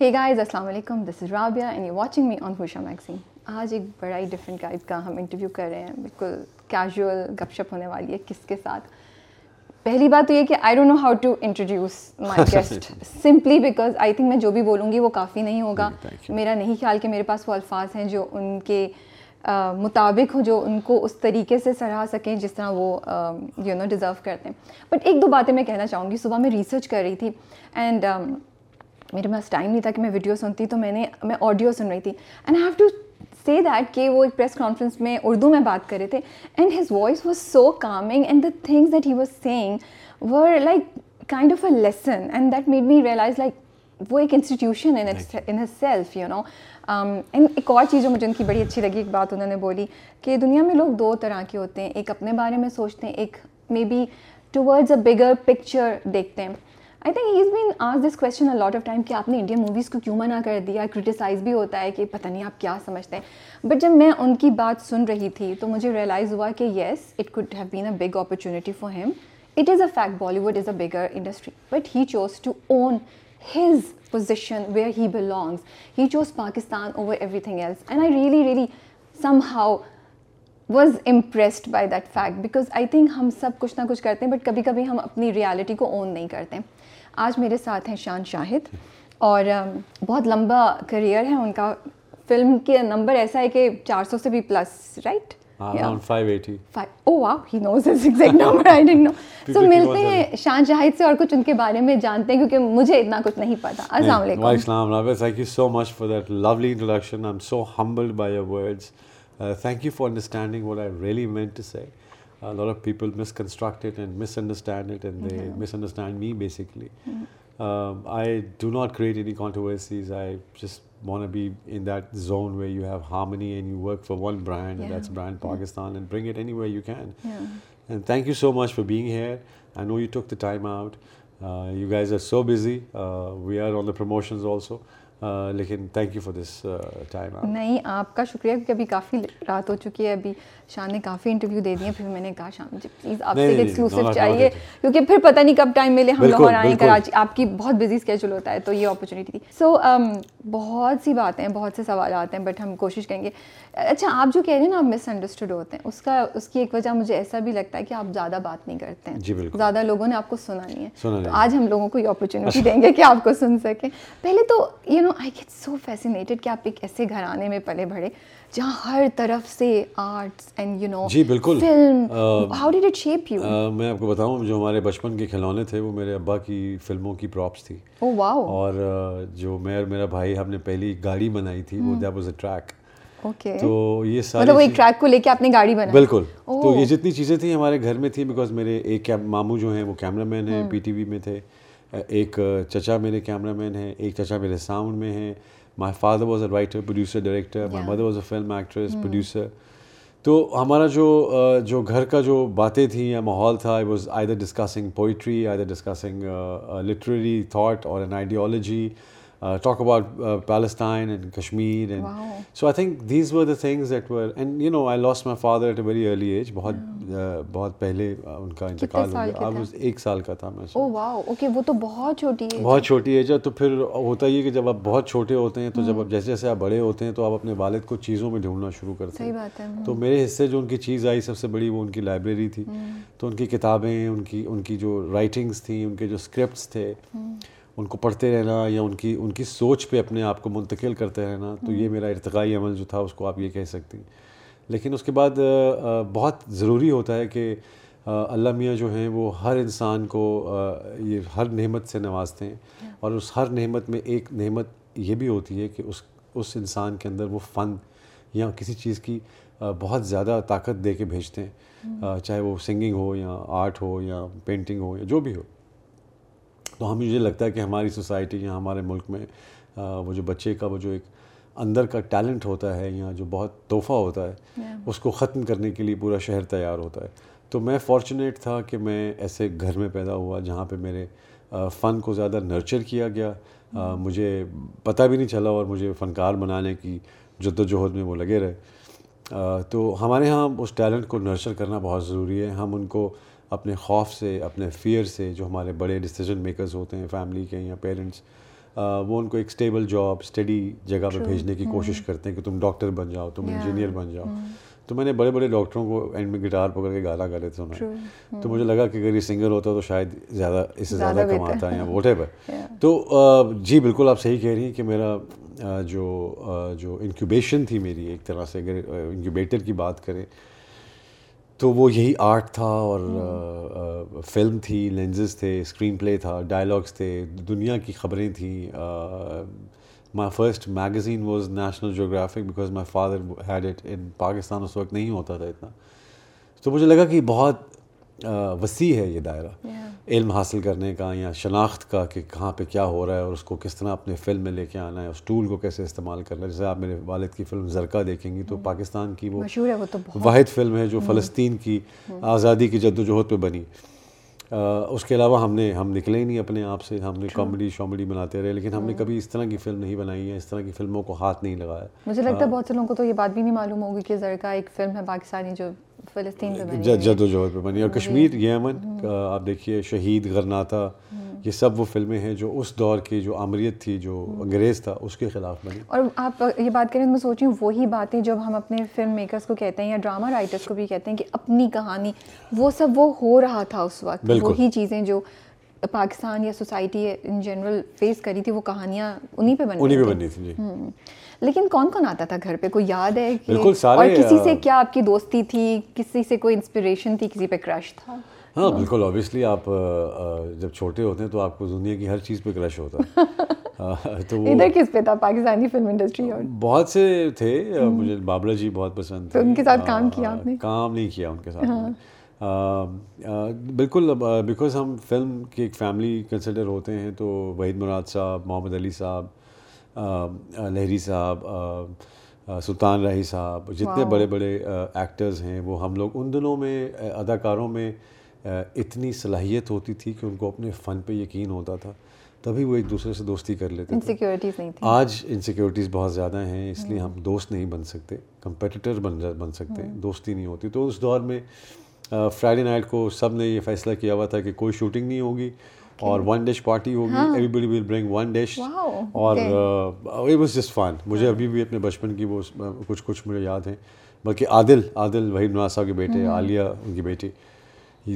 ہی guys السلام علیکم this is Rabia and you watching me on ہوشا magazine آج ایک بڑا ہی ڈفرینٹ ٹائپ کا ہم انٹرویو کر رہے ہیں بالکل کیجول گپ شپ ہونے والی ہے کس کے ساتھ پہلی بات تو یہ کہ I don't know how to introduce my guest simply because I think میں جو بھی بولوں گی وہ کافی نہیں ہوگا میرا نہیں خیال کہ میرے پاس وہ الفاظ ہیں جو ان کے مطابق ہوں جو ان کو اس طریقے سے سراہ سکیں جس طرح وہ یو نو ڈیزرو کرتے ہیں بٹ ایک دو باتیں میں کہنا چاہوں گی صبح میں ریسرچ کر رہی تھی اینڈ میرے پاس ٹائم نہیں تھا کہ میں ویڈیو سنتی تو میں نے میں آڈیو سن رہی تھی and have to see that کہ وہ ایک پریس کانفرنس میں اردو میں بات کر رہے تھے and his voice was so calming and the things that he was saying were like kind of a lesson and that made me realize like وہ ایک institution a self you know and ایک اور چیز جو مجھے ان کی بڑی اچھی لگی ایک بات انہوں نے بولی کہ دنیا میں لوگ دو طرح کے ہوتے ہیں ایک اپنے بارے میں سوچتے ہیں ایک maybe two words a bigger picture دیکھتے ہیں I think he is been as this a a lot of time کہ آپ نے انڈین موویز کو کیوں منع کر دیا کرٹیسائز بھی ہوتا ہے کہ پتہ نہیں آپ کیا سمجھتے ہیں بٹ جب میں ان کی بات سن رہی تھی تو مجھے ریئلائز ہوا کہ yes it could have been a big opportunity for him it is a fact Bollywood is a bigger industry but he chose to own his position where he belongs he chose Pakistan over everything else and I really really somehow was impressed by that fact because I think ہم سب کچھ نہ کچھ کرتے ہیں but کبھی کبھی ہم اپنی ریالٹی کو اون نہیں کرتے ہیں آج میرے ساتھ ہیں شان شاہد اور بہت لمبا کریئر ہے ان کا فلم کے نمبر ایسا ہے کہ چار سو سے بھی پلس رائٹ ہاں، oh, ملتے ہیں شان شاہد سے اور کچھ ان کے بارے میں جانتے ہیں کیونکہ مجھے اتنا کچھ نہیں پتا السلام علیکم السلام رابط thank you so much for that lovely introduction I'm so humbled by your words thank you for understanding what I really meant to say a lot of people misconstruct it and misunderstand it, and they mm-hmm. misunderstand me basically. Mm-hmm. Um, I do not create any controversies. I just want to be in that zone where you have harmony and you work for one brand, and that's brand Pakistan, and bring it anywhere you can. And thank you so much for being here. I know you took the time out. Uh, you guys are so busy. Uh, we are on the promotions also. لیکن thank you for this time نہیں آپ کا شکریہ کیونکہ ابھی کافی رات ہو چکی ہے ابھی شان نے کافی انٹرویو دے دیے پھر میں نے کہا شام جی پلیز آپ سے چاہیے کیونکہ پھر پتہ نہیں کب ٹائم ملے ہم لاہور آئیں کراچی آپ کی بہت بزی اسکیجول ہوتا ہے تو یہ اپرچونیٹی تھی سو بہت سی باتیں بہت سے سوالات ہیں بٹ ہم کوشش کریں گے اچھا آپ جو کہہ رہے ہیں نا آپ مس انڈرسٹوڈ ہوتے ہیں اس کا اس کی ایک وجہ مجھے ایسا بھی لگتا ہے کہ آپ زیادہ بات نہیں کرتے ہیں جی، زیادہ لوگوں نے آپ کو سنا نہیں ہے تو آج ہم لوگوں کو یہ اپرچونیٹی اچھا۔ دیں گے کہ آپ کو سن سکیں پہلے تو you know no I get so fascinated کہ آپ ایک ایسے گھرانے میں پلے بڑھے جہاں ہر طرف سے آرٹس اینڈ یو نو جی بالکل film how did it shape you میں آپ کو بتاؤں جو ہمارے بچپن کے کھلونے تھے وہ میرے ابا کی فلموں کی پراپس تھی oh, اور جو میں اور میرا بھائی ہم نے پہلی گاڑی بنائی تھی وہ دیٹ واز اے ٹریک تو یہ سارا مطلب وہ ایک ٹریک کو لے کے آپ نے گاڑی بنائی بالکل تو oh. یہ جتنی چیزیں تھیں ہمارے گھر میں تھیں بیکاز میرے ایک ماموں جو ہیں وہ کیمرہ مین ہیں پی ٹی وی میں تھے ایک چچا میرے کیمرہ مین ہے ایک چچا میرے ساؤنڈ میں ہے my father was a writer producer director my mother was a film actress producer تو ہمارا جو جو گھر کا جو باتیں تھیں یا ماحول تھا was I there discussing poetry I there discussing literary thought اور an ideology talk about Palestine and Kashmir and so I think these were were the things that and you know I lost my father at a very early age بہت بہت پہلے ان کا انتقال ہو گیا اب ایک سال کا تھا میں اوکے وہ تو بہت چھوٹی ایج ہے تو پھر ہوتا یہ کہ جب آپ بہت چھوٹے ہوتے ہیں تو جب آپ جیسے جیسے آپ بڑے ہوتے ہیں تو آپ اپنے والد کو چیزوں میں ڈھونڈنا شروع کرتے ہیں تو میرے حصے جو ان کی چیز آئی سب سے بڑی وہ ان کی لائبریری تھی تو ان کی کتابیں ان کی ان کی جو رائٹنگس تھیں ان کے جو اسکرپٹس تھے ان کو پڑھتے رہنا یا ان کی ان کی سوچ پہ اپنے آپ کو منتقل کرتے رہنا تو یہ میرا ارتقائی عمل جو تھا اس کو آپ یہ کہہ سکتی لیکن اس کے بعد بہت ضروری ہوتا ہے کہ اللہ میاں جو ہیں وہ ہر انسان کو یہ ہر نعمت سے نوازتے ہیں ہاں۔ اور اس ہر نعمت میں ایک نعمت یہ بھی ہوتی ہے کہ اس اس انسان کے اندر وہ فن یا کسی چیز کی بہت زیادہ طاقت دے کے بھیجتے ہیں چاہے وہ سنگنگ ہو یا آرٹ ہو یا پینٹنگ ہو یا جو بھی ہو تو ہمیں یہ لگتا ہے کہ ہماری سوسائٹی یا ہمارے ملک میں وہ جو بچے کا وہ جو ایک اندر کا ٹیلنٹ ہوتا ہے یا جو بہت تحفہ ہوتا ہے اس کو ختم کرنے کے لیے پورا شہر تیار ہوتا ہے تو میں فارچونیٹ تھا کہ میں ایسے گھر میں پیدا ہوا جہاں پہ میرے فن کو زیادہ نرچر کیا گیا mm. مجھے پتہ بھی نہیں چلا اور مجھے فنکار بنانے کی جد و جہد میں وہ لگے رہے تو ہمارے ہاں اس ٹیلنٹ کو نرچر کرنا بہت ضروری ہے ہم ان کو اپنے خوف سے اپنے فیئر سے جو ہمارے بڑے ڈسیزن میکرز ہوتے ہیں فیملی کے یا پیرنٹس وہ ان کو ایک اسٹیبل جاب اسٹڈی جگہ پہ بھیجنے کی hmm. کوشش کرتے ہیں کہ تم ڈاکٹر بن جاؤ تم انجینئر بن جاؤ hmm. تو میں نے بڑے بڑے ڈاکٹروں کو اینڈ میں گٹار پکڑ کے گانا کرے تھے تو مجھے hmm. لگا کہ اگر یہ سنگر ہوتا تو شاید زیادہ اس سے زیادہ کم آتا ہے یا واٹ ایور تو جی بالکل آپ صحیح کہہ رہی ہیں کہ میرا جو جو انکیوبیشن تھی میری ایک طرح سے اگر انکیوبیٹر کی بات کریں تو وہ یہی آرٹ تھا اور فلم تھی لینزز تھے اسکرین پلے تھا ڈائلاگس تھے دنیا کی خبریں تھیں my first magazine was National Geographic because my father had it in Pakistan اس وقت نہیں ہوتا تھا اتنا تو مجھے لگا کہ بہت وسیع ہے یہ دائرہ yeah. علم حاصل کرنے کا یا شناخت کا کہ کہاں پہ کیا ہو رہا ہے اور اس کو کس طرح اپنے فلم میں لے کے آنا ہے اس ٹول کو کیسے استعمال کرنا ہے جیسے آپ میرے والد کی فلم زرکہ دیکھیں گی تو mm. پاکستان کی وہ ہے وہ تو واحد فلم ہے جو mm. فلسطین کی mm. آزادی کی جد پہ بنی اس کے علاوہ ہم نے ہم نکلے ہی نہیں اپنے آپ سے ہم نے کامیڈی شامیڈی بناتے رہے لیکن ہم نے کبھی اس طرح کی فلم نہیں بنائی ہے اس طرح کی فلموں کو ہاتھ نہیں لگایا مجھے لگتا ہے بہت سے لوگوں کو تو یہ بات بھی نہیں معلوم ہوگی کہ زرکہ ایک فلم ہے پاکستانی جو جد و جہد بنی اور جی۔ کشمیر یمن آپ دیکھیے شہید غرناتا یہ سب وہ فلمیں ہیں جو اس دور کی جو امریت تھی جو انگریز تھا اس کے خلاف بنی اور آپ یہ بات کریں میں سوچی ہوں وہی باتیں جب ہم اپنے فلم میکرز کو کہتے ہیں یا ڈراما رائٹرز کو بھی کہتے ہیں کہ اپنی کہانی وہ سب وہ ہو رہا تھا اس وقت وہی چیزیں جو پاکستان یا سوسائٹی ان جنرل فیس کری تھی وہ کہانیاں انہیں تھیں جی۔ لیکن کون کون آتا تھا گھر پہ کوئی یاد ہے بالکل سارے اور کسی سے کیا آپ کی دوستی تھی کسی سے کوئی انسپریشن تھی کسی پہ کرش تھا ہاں بالکل اوبیسلی آپ جب چھوٹے ہوتے ہیں تو آپ کو دنیا کی ہر چیز پہ کرش ہوتا ہے تو ادھر کس پہ تھا پاکستانی فلم انڈسٹری اور بہت سے تھے مجھے بابلا جی بہت پسند تھے ان کے ساتھ کام کیا آپ نے کام نہیں کیا ان کے ساتھ ہاں۔ بالکل بیکاز ہم فلم کی ایک فیملی کنسیڈر ہوتے ہیں تو وحید مراد صاحب محمد علی صاحب نہری صاحب سلطان راہی صاحب جتنے بڑے بڑے ایکٹرز ہیں وہ ہم لوگ ان دنوں میں اداکاروں میں اتنی صلاحیت ہوتی تھی کہ ان کو اپنے فن پہ یقین ہوتا تھا تبھی وہ ایک دوسرے سے دوستی کر لیتے انسیکیورٹیز نہیں تھی آج انسیکیورٹیز بہت زیادہ ہیں اس لیے ہم دوست نہیں بن سکتے کمپیٹیٹر بن بن سکتے ہیں دوستی نہیں ہوتی تو اس دور میں فرائیڈے نائٹ کو سب نے یہ فیصلہ کیا ہوا تھا کہ کوئی شوٹنگ نہیں ہوگی اور ون ڈش پارٹی ہوگی everybody will bring one dish اور اٹ واز جسٹ فن مجھے ہاں. ابھی بھی اپنے بچپن کی وہ uh, کچھ کچھ مجھے یاد ہیں بلکہ عادل عادل وحیم نواز صاحب کے بیٹے ہاں. عالیہ ان کی بیٹی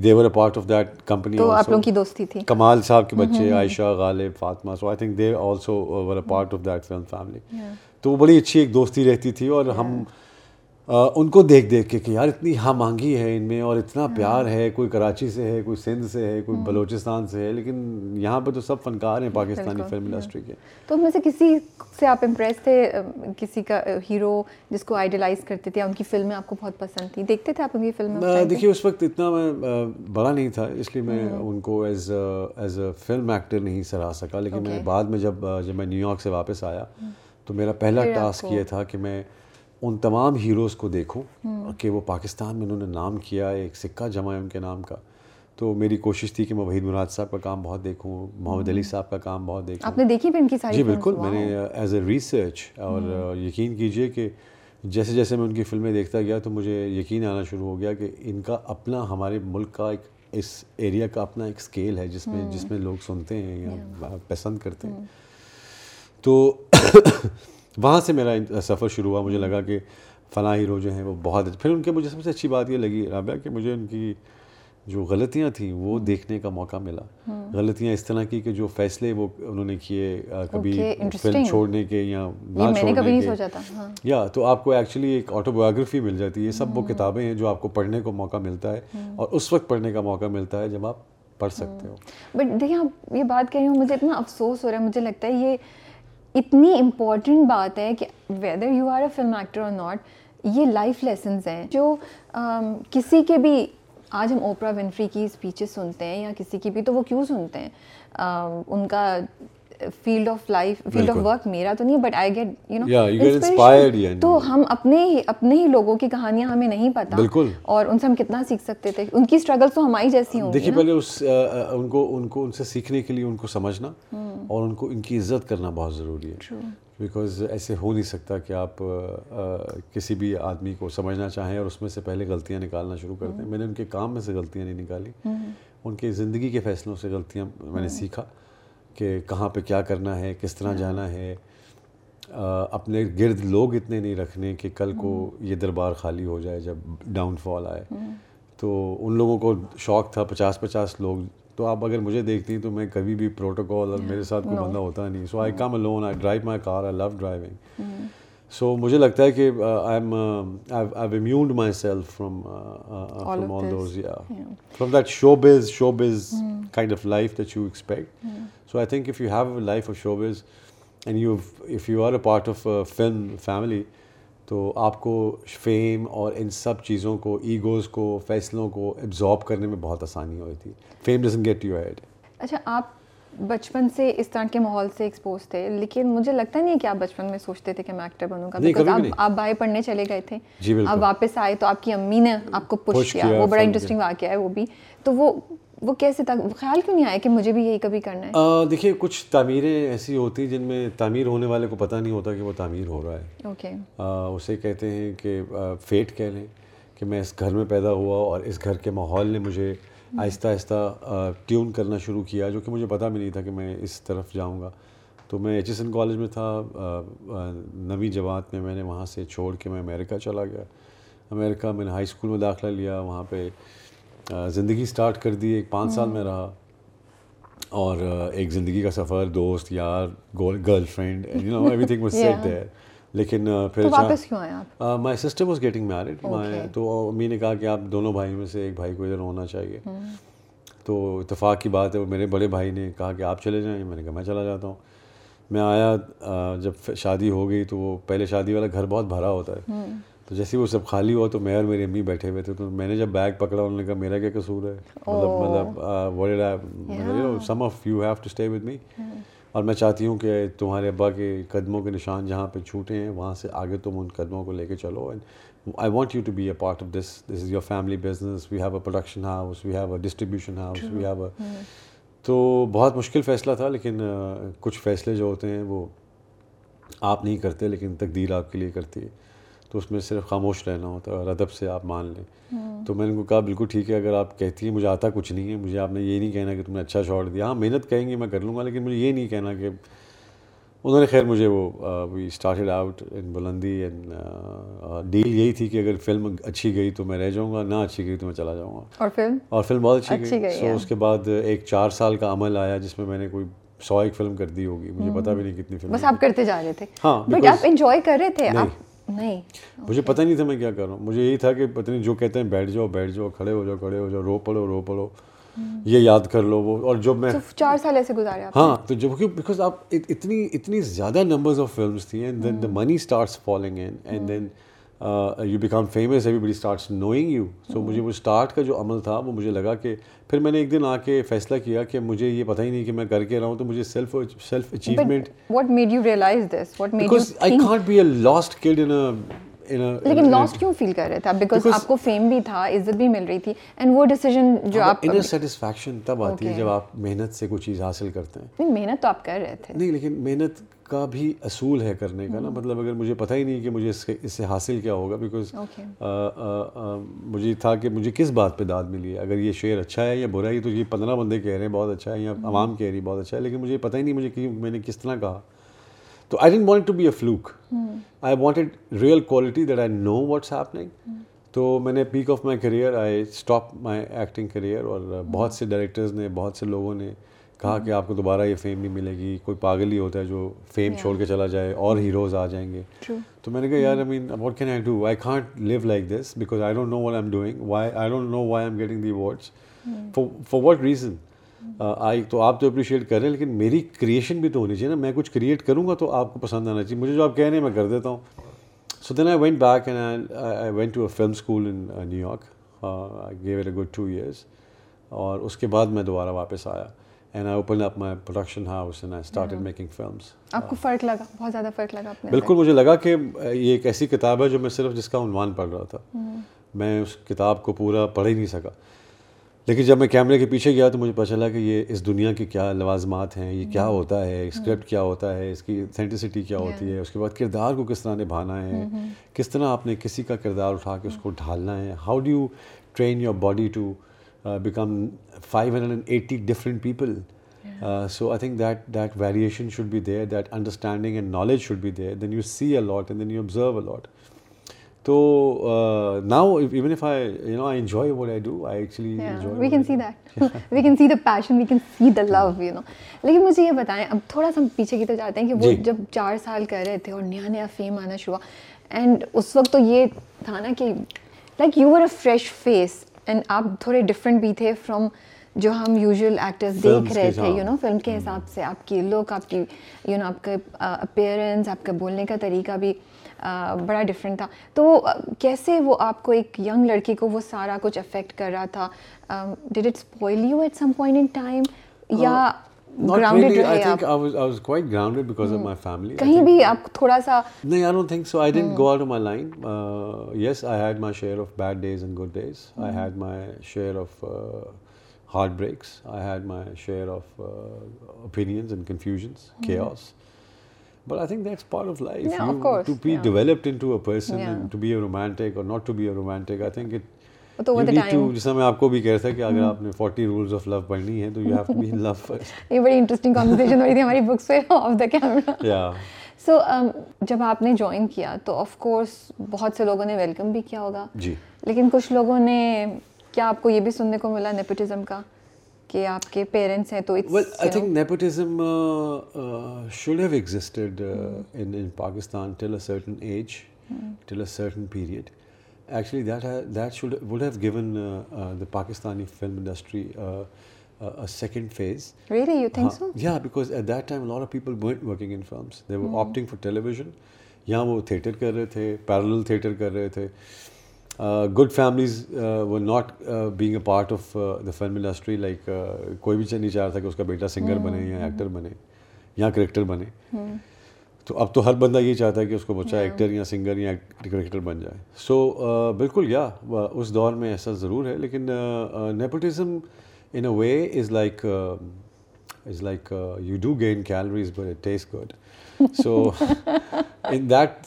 they were a part of that company تو آپ لوگوں کی دوستی تھی کمال صاحب کے بچے ہاں. Ayesha Ghalib Fatima so I think they also were a part of that film family تو وہ بڑی اچھی ایک دوستی رہتی تھی اور ہم yeah. ان کو دیکھ دیکھ کے کہ یار اتنی ہاں مانگی ہے ان میں اور اتنا ہاں۔ پیار ہے کوئی کراچی سے ہے کوئی سندھ سے ہے کوئی ہاں۔ بلوچستان سے ہے لیکن یہاں پہ تو سب فنکار ہیں پاکستانی فلم ہاں۔ انڈسٹری کے تو ان میں سے کسی سے آپ امپریس تھے کسی کا ہیرو جس کو آئیڈیلائز کرتے تھے ان کی فلمیں آپ کو بہت پسند تھیں دیکھتے تھے آپ ان کی فلمیں دیکھیے اس وقت اتنا میں بڑا نہیں تھا اس لیے میں ان کو as as a film actor نہیں سراہ سکا لیکن میں بعد میں جب جب میں نیو یارک سے واپس آیا تو میرا پہلا ٹاسک یہ تھا کہ میں ان تمام ہیروز کو دیکھوں کہ وہ پاکستان میں انہوں نے نام کیا ایک سکہ جمع ہے ان کے نام کا تو میری کوشش تھی کہ میں وحید مراد صاحب کا کام بہت دیکھوں محمد علی صاحب کا کام بہت دیکھوں آپ نے دیکھی بھی ان کی ساری جی بالکل میں نے ایز اے ریسرچ اور یقین کیجئے کہ جیسے جیسے میں ان کی فلمیں دیکھتا گیا تو مجھے یقین آنا شروع ہو گیا کہ ان کا اپنا ہمارے ملک کا ایک اس ایریا کا اپنا ایک اسکیل ہے جس میں جس میں لوگ سنتے ہیں یا پسند کرتے ہیں تو وہاں سے میرا سفر شروع ہوا مجھے لگا کہ فلاں ہیرو جو ہیں وہ بہت پھر ان کے مجھے سب سے اچھی بات یہ لگی رابعہ کہ مجھے ان کی جو غلطیاں تھیں وہ دیکھنے کا موقع ملا غلطیاں اس طرح کی کہ جو فیصلے وہ انہوں نے کیے کبھی فلم چھوڑنے کے یا نہ چھوڑنے کے ہاں۔ یا تو آپ کو ایکچولی ایک آٹو بایوگرافی مل جاتی ہے یہ سب وہ کتابیں ہیں جو آپ کو پڑھنے کو موقع ملتا ہے اور اس وقت پڑھنے کا موقع ملتا ہے جب آپ پڑھ سکتے ہو بٹ دیکھیں آپ یہ بات مجھے مجھے اتنا افسوس ہو رہا ہے ہے لگتا یہ اتنی امپورٹنٹ بات ہے کہ whether you are a film actor or not یہ لائف لیسنز ہیں جو کسی کے بھی آج ہم اوپرا ونفری کی اسپیچز سنتے ہیں یا کسی کی بھی تو وہ کیوں سنتے ہیں ان کا field of life field of work میرا تو نہیں but I get you know inspired تو ہم اپنے ہی اپنے ہی لوگوں کی کہانیاں ہمیں نہیں پتا بالکل اور ان سے ہم کتنا سیکھ سکتے تھے ان کی اسٹرگل تو ہماری جیسی ہوں دیکھیے پہلے اس ان کو ان کو ان سے سیکھنے کے لیے ان کو سمجھنا اور ان کو ان کی عزت کرنا بہت ضروری ہے بیکاز ایسے ہو نہیں سکتا کہ آپ کسی بھی آدمی کو سمجھنا چاہیں اور اس میں سے پہلے غلطیاں نکالنا شروع کر دیں میں نے ان کے کام میں سے غلطیاں نہیں نکالی ان کی زندگی کے فیصلوں سے غلطیاں میں نے سیکھا کہ کہاں پہ کیا کرنا ہے کس طرح ہاں۔ جانا ہے اپنے گرد لوگ اتنے نہیں رکھنے کہ کل کو ہاں۔ یہ دربار خالی ہو جائے جب ڈاؤن فال آئے ہاں۔ تو ان لوگوں کو شوق تھا پچاس پچاس لوگ تو آپ اگر مجھے دیکھتی ہیں تو میں کبھی بھی پروٹوکول اور میرے ساتھ کوئی بندہ ہوتا نہیں so I come alone I drive my car I love driving so مجھے لگتا ہے کہ from that that show show biz biz kind of life you expect لیکن مجھے لگتا نہیں کہ آپ بچپن میں سوچتے تھے کہ میں ایکٹر بنوں گا آپ بائیں پڑھنے چلے گئے تھے جی، آپ واپس آئے تو آپ کی امی نے آپ کو وہ کیسے تا خیال کیوں نہیں آیا کہ مجھے بھی یہی کبھی کرنا ہے دیکھیے کچھ تعمیریں ایسی ہوتی جن میں تعمیر ہونے والے کو پتہ نہیں ہوتا کہ وہ تعمیر ہو رہا ہے اسے کہتے ہیں کہ فیٹ کہہ لیں کہ میں اس گھر میں پیدا ہوا اور اس گھر کے ماحول نے مجھے آہستہ آہستہ ٹیون کرنا شروع کیا جو کہ مجھے پتہ بھی نہیں تھا کہ میں اس طرف جاؤں گا تو میں ایچ ایس این کالج میں تھا نویں جماعت میں میں نے وہاں سے چھوڑ کے میں امریکہ چلا گیا امریکہ میں نے ہائی اسکول میں داخلہ لیا وہاں پہ زندگی سٹارٹ کر دی ایک پانچ سال میں رہا اور ایک زندگی کا سفر دوست یار girlfriend everything there لیکن پھر کیوں آئے آپ getting sister was getting married تو امی نے کہا کہ آپ دونوں بھائیوں میں سے ایک بھائی کو ادھر ہونا چاہیے تو اتفاق کی بات ہے میرے بڑے بھائی نے کہا کہ آپ چلے جائیں میں نے کہا میں چلا جاتا ہوں میں آیا جب شادی ہو گئی تو وہ پہلے شادی والا گھر بہت بھرا ہوتا ہے تو جیسے وہ سب خالی ہوا تو میں اور میری امی بیٹھے ہوئے تھے تو میں نے جب بیگ پکڑا انہوں نے کہا میرا کیا قصور ہے مطلب مطلب you have to stay with me اور میں چاہتی ہوں کہ تمہارے ابا کے قدموں کے نشان جہاں پہ چھوٹے ہیں وہاں سے آگے تم ان قدموں کو لے کے چلو and I want you to be a part of this this is your family business we have a production house we have a distribution house we have a تو بہت مشکل فیصلہ تھا لیکن کچھ فیصلے جو ہوتے ہیں وہ آپ نہیں کرتے لیکن تقدیر آپ کے لیے کرتی ہے تو اس میں صرف خاموش رہنا ہوتا ہے اور ادب سے آپ مان لیں ہاں۔ تو میں نے کہا بالکل ٹھیک ہے اگر آپ کہتی ہیں مجھے آتا کچھ نہیں ہے مجھے آپ نے یہ نہیں کہنا کہ تم نے اچھا شاٹ دیا ہاں محنت کہیں گے میں کر لوں گا لیکن مجھے یہ نہیں کہنا کہ انہوں نے خیر مجھے وہ بلندی ڈیل یہی تھی کہ اگر فلم اچھی گئی تو میں رہ جاؤں گا نہ اچھی گئی تو میں چلا جاؤں گا اور فلم اور فلم بہت اچھی گئی اس کے بعد ایک چار سال کا عمل آیا جس میں میں نے کوئی سو ایک فلم کر دی ہوگی مجھے ہاں۔ پتا بھی نہیں کتنی فلم بس آپ کرتے جا رہے تھے ہاں، آپ انجوائے نہیں مجھے پتہ نہیں تھا میں کیا کر رہا ہوں مجھے یہی تھا کہ پتہ نہیں جو کہتے ہیں بیٹھ جاؤ بیٹھ جاؤ کھڑے ہو جاؤ کھڑے ہو جاؤ رو پڑھو رو پڑھو یہ یاد کر لو وہ اور جب میں چار سال ایسے گزارا ہاں تو جب بیکاز آپ اتنی اتنی زیادہ نمبرز آف فلمس تھیں and then the money starts falling and then you become famous everybody starts knowing you so مجھے وہ اسٹارٹ کا جو عمل تھا وہ مجھے لگا کہ پھر میں نے ایک دن آ کے فیصلہ کیا کہ مجھے یہ پتہ ہی نہیں کہ میں کر کے رہا ہوں تو مجھے self self achievement what made you realize this what made you because I can't be a lost kid in a in لیکن لاسٹ کیوں فیل کر رہے تھے بیکاز آپ کو فیم بھی تھا عزت بھی مل رہی تھی اینڈ وہ ڈیسیجن جو آپ ان سیٹسفیکشن تب آتی ہے جب آپ محنت سے کوئی چیز حاصل کرتے ہیں نہیں محنت تو آپ کر رہے تھے نہیں لیکن محنت کا بھی اصول ہے کرنے کا نا مطلب اگر مجھے پتہ ہی نہیں کہ مجھے اس اس سے حاصل کیا ہوگا بیکاز مجھے تھا کہ مجھے کس بات پہ داد ملی ہے اگر یہ شعر اچھا ہے یا برا ہے تو یہ پندرہ بندے کہہ رہے ہیں بہت اچھا ہے یا عوام کہہ رہی بہت اچھا ہے لیکن مجھے پتہ ہی نہیں مجھے کہ میں نے کس طرح کہا تو I didn't want to be a fluke I want real quality that I know what's up تو میں نے peak of my career I stop my acting career اور بہت سے ڈائریکٹرز نے بہت سے لوگوں نے کہا کہ آپ کو دوبارہ یہ فیم نہیں ملے گی کوئی پاگل ہی ہوتا ہے جو فیم چھوڑ کے چلا جائے اور ہیروز آ جائیں گے تو میں نے کہا یار I mean what can I do I can't live like this because I don't know what am doing why I don't know why am getting the awards for what reason I تو آپ تو appreciate کریں لیکن میری creation بھی تو ہونی چاہیے نا میں کچھ کریٹ کروں گا تو آپ کو پسند آنا چاہیے مجھے جو آپ کہہ رہے ہیں میں کر دیتا ہوں so then I went back and I went to a film school in New York gave a good two years اور اس کے بعد میں دوبارہ واپس آیا and I open up my production آپ کو فرق لگا بہت زیادہ فرق لگا بالکل مجھے لگا کہ یہ ایک ایسی کتاب ہے جو میں صرف جس کا عنوان پڑھ رہا تھا میں اس کتاب کو پورا پڑھ ہی نہیں سکا لیکن جب میں کیمرے کے پیچھے گیا تو مجھے پتا چلا کہ یہ اس دنیا کی کیا لوازمات ہیں یہ کیا ہوتا ہے اسکرپٹ کیا ہوتا ہے اس کی اتھینٹیسٹی کیا ہوتی ہے اس کے بعد کردار کو کس طرح نبھانا ہے کس طرح آپ نے کسی کا کردار اٹھا کے اس کو ڈھالنا ہے how do you train your body to become five hundred and knowledge لیکن مجھے یہ بتائیں اب تھوڑا سا پیچھے کی تو جاتے ہیں کہ وہ جب چار سال کر رہے تھے اور نیا نیا فیم آنا شروع اینڈ اس وقت تو یہ تھا نا کہ like you a fresh face and آپ تھوڑے ڈفرینٹ بھی تھے فرام جو ہم یوزول ایکٹرس دیکھ رہے تھے یو نو فلم کے حساب سے آپ کی لک آپ کی یو نو آپ کا اپیئرنس آپ کا بولنے کا طریقہ بھی بڑا ڈفرینٹ تھا تو کیسے وہ آپ کو ایک ینگ لڑکی کو وہ سارا کچھ افیکٹ کر رہا تھا did it's boil you at some point in time یا س I had my share of bad days and good days I had my share of heart breaks I had my share of confusions but I think that's part of life developed to be a romantic or not to be a romantic I think it جس طرح میں آپ کو بھی کہہ رہا تھا کہ اگر آپ نے فورٹی رولز آف لو پڑھنی ہے تو you have to be in love first یہ بڑی انٹرسٹنگ کانورسیشن ہو تھی ہماری بکس پہ آف دا کیمرہ یا سو جب آپ نے جوائن کیا تو آف کورس بہت سے لوگوں نے ویلکم بھی کیا ہوگا جی لیکن کچھ لوگوں نے کیا آپ کو یہ بھی سننے کو ملا نیپوٹزم کا کہ آپ کے پیرنٹس ہیں تو I think nepotism should have existed in Pakistan till a certain age till a certain period actually that that should would have given Pakistani film industry second phase یا because at that time lot of people working in films they were opting for television یا وہ theatre کر رہے تھے parallel theatre کر رہے تھے good families و not being a part of the film industry like کوئی بھی نہیں چاہ رہا تھا کہ اس کا بیٹا سنگر بنے یا ایکٹر بنے یا کریکٹر بنے تو اب تو ہر بندہ یہ چاہتا ہے کہ اس کو بچا ایکٹر یا سنگر یا کرکٹر بن جائے سو بالکل یا اس دور میں ایسا ضرور ہے لیکن nepotism in a way is like is like you do gain calories but it taste good so in that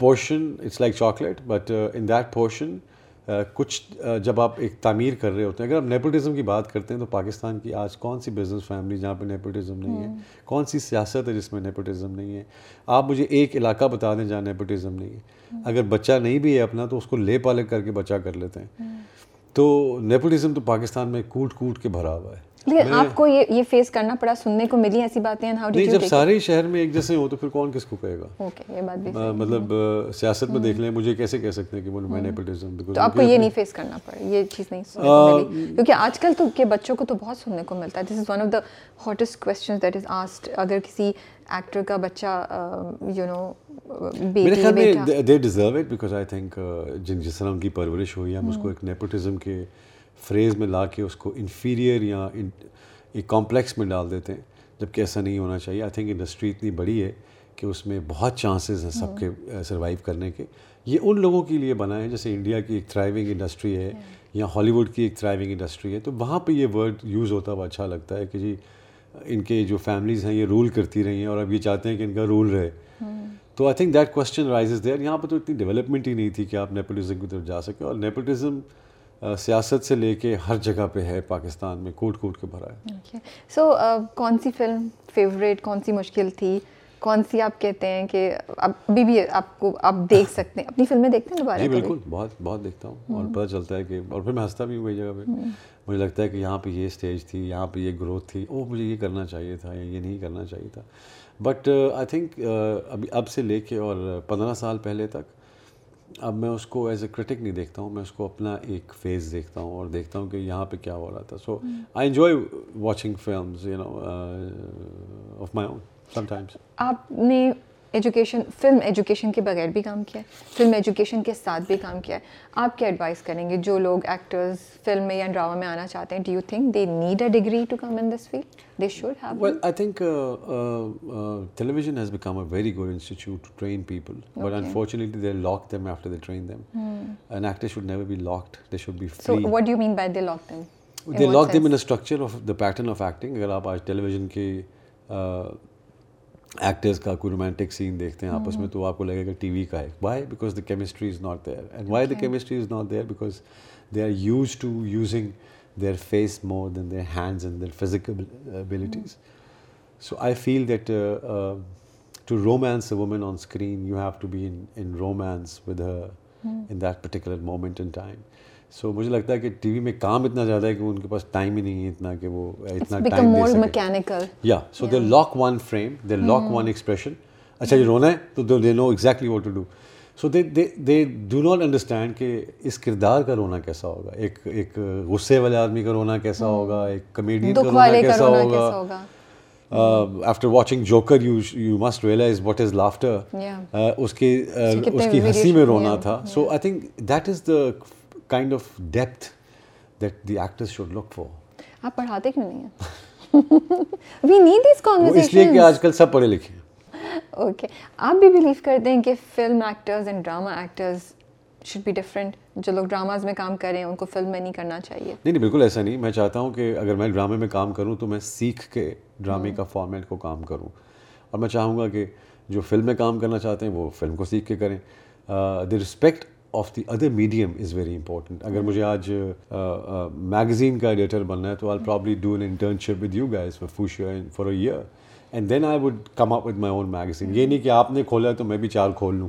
portion it's like chocolate but in that portion کچھ جب آپ ایک تعمیر کر رہے ہوتے ہیں اگر آپ نیپوٹیزم کی بات کرتے ہیں تو پاکستان کی آج کون سی بزنس فیملی جہاں پہ نیپوٹیزم نہیں ہے کون سی سیاست ہے جس میں نیپوٹیزم نہیں ہے آپ مجھے ایک علاقہ بتا دیں جہاں نیپوٹیزم نہیں ہے اگر بچہ نہیں بھی ہے اپنا تو اس کو لے پالے کر کے بچہ کر لیتے ہیں تو نیپوٹیزم تو پاکستان میں کوٹ کوٹ کے بھرا ہوا ہے لیکن آپ کو یہ یہ فیس کرنا پڑا سننے کو ملی ایسی باتیں ہیں ہاؤ جب سارے شہر میں ایک جیسے ہوں تو پھر کون کس کو کہے گا یہ بات بھی مطلب ہاں۔ سیاست میں دیکھ لیں مجھے کیسے کہہ سکتے ہیں کہ وہ مینیپولیزم ہاں۔ تو آپ کو یہ نہیں فیس کرنا پڑا یہ چیز نہیں سننے کو ملی کیونکہ آج کل تو کے بچوں کو تو بہت سننے کو ملتا ہے this is one of the hottest questions that is asked اگر کسی ایکٹر کا بچہ یو نو میرے خیال میں they deserve it because I think جن جس طرح ان کی پرورش ہوئی ہم اس کو ہاں۔ ایک نیپوٹزم کے فریز میں لا کے اس کو انفیریئر یا ایک کمپلیکس میں ڈال دیتے ہیں جبکہ ایسا نہیں ہونا چاہیے آئی تھنک انڈسٹری اتنی بڑی ہے کہ اس میں بہت چانسز ہیں سب کے سروائیو ہاں۔ کرنے کے یہ ان لوگوں کے لیے بنا ہے جیسے انڈیا کی ایک تھرائیونگ انڈسٹری ہے ہاں۔ یا ہالی وڈ کی ایک تھرائیونگ انڈسٹری ہے تو وہاں پہ یہ ورڈ یوز ہوتا ہوا وہ اچھا لگتا ہے کہ جی ان کے جو فیملیز ہیں یہ رول کرتی رہی ہیں اور اب یہ چاہتے ہیں کہ ان کا رول رہے ہاں۔ تو I think that question raises there یہاں پہ تو اتنی ڈیولپمنٹ ہی نہیں تھی کہ آپ نیپوٹیزم کی طرف جا سکیں اور نیپوٹیزم سیاست سے لے کے ہر جگہ پہ ہے پاکستان میں کوٹ کوٹ کے بھرا ہے سو کون سی فلم فیوریٹ کون سی مشکل تھی کون سی آپ کہتے ہیں کہ ابھی بھی آپ کو آپ دیکھ سکتے ہیں اپنی فلمیں دیکھتے ہیں دوبارہ جی، بالکل بہت بہت دیکھتا ہوں اور پتہ چلتا ہے کہ اور پھر میں ہنستا بھی ہوں کئی جگہ پہ مجھے لگتا ہے کہ یہاں پہ یہ اسٹیج تھی یہاں پہ یہ گروتھ تھی او مجھے یہ کرنا چاہیے تھا یا یہ نہیں کرنا چاہیے تھا بٹ آئی تھنک ابھی اب سے لے کے اور پندرہ سال پہلے تک اب میں اس کو ایز اے کرٹک نہیں دیکھتا ہوں میں اس کو اپنا ایک فیز دیکھتا ہوں اور دیکھتا ہوں کہ یہاں پہ کیا ہو رہا تھا so I enjoy watching you know of my own some آپ نے ایجوکیشن فلم ایجوکیشن کے بغیر بھی کام کیا ہے فلم ایجوکیشن کے ساتھ بھی کام کیا ہے آپ کیا ایڈوائز کریں گے جو لوگ ایکٹرز فلم میں یا ڈراما میں آنا چاہتے ہیں do you think they need a degree to come in this field they should have well I think television has become a very good institute to train people but unfortunately they lock them after they train them an actor should never be locked they should be free so what do you mean by they lock them they lock them in a structure of the pattern of acting اگر آپ آج television کے actors کا کوئی romantic سین دیکھتے ہیں آپس میں تو آپ کو لگے گا ٹی وی کا ہے why because the chemistry is not there and why the chemistry is not there because they are use to using their face more than their hands their their abilities so I feel that to romance women on screen you have to be in romance with in that particular moment in time so مجھے لگتا ہے کہ T وی میں کام اتنا زیادہ ہے کہ ان کے پاس ٹائم ہی نہیں ہے اتنا کہ وہ اتنا ٹائم دے میکینیکل یا so they lock one frame they lock one expression اچھا یہ رونا ہے تو they know exactly what to do so they they do not understand کہ اس کردار کا رونا کیسا ہوگا ایک ایک غصے والے آدمی کا رونا کیسا ہوگا ایک کمیڈین کا رونا کیسا ہوگا after watching Joker you you must realize what is laughter اس کے اس کی ہنسی میں رونا تھا so I think that is the آپ پڑھاتے آج کل سب پڑھے لکھے ہیں کام کریں ان کو فلم میں نہیں کرنا چاہیے نہیں نہیں بالکل ایسا نہیں میں چاہتا ہوں کہ اگر میں ڈرامے میں کام کروں تو میں سیکھ کے ڈرامے hmm. کا فارمیٹ کو کام کروں اور میں چاہوں گا کہ جو فلم میں کام کرنا چاہتے ہیں وہ فلم کو سیکھ کے کریں the respect of the other medium is very important اگر مجھے آج میگزین کا ایڈیٹر بننا ہے تو I probably do an internship with you for for year and then I would come up with my own magazine یہ نہیں کہ آپ نے کھولا ہے تو میں بھی چار کھول لوں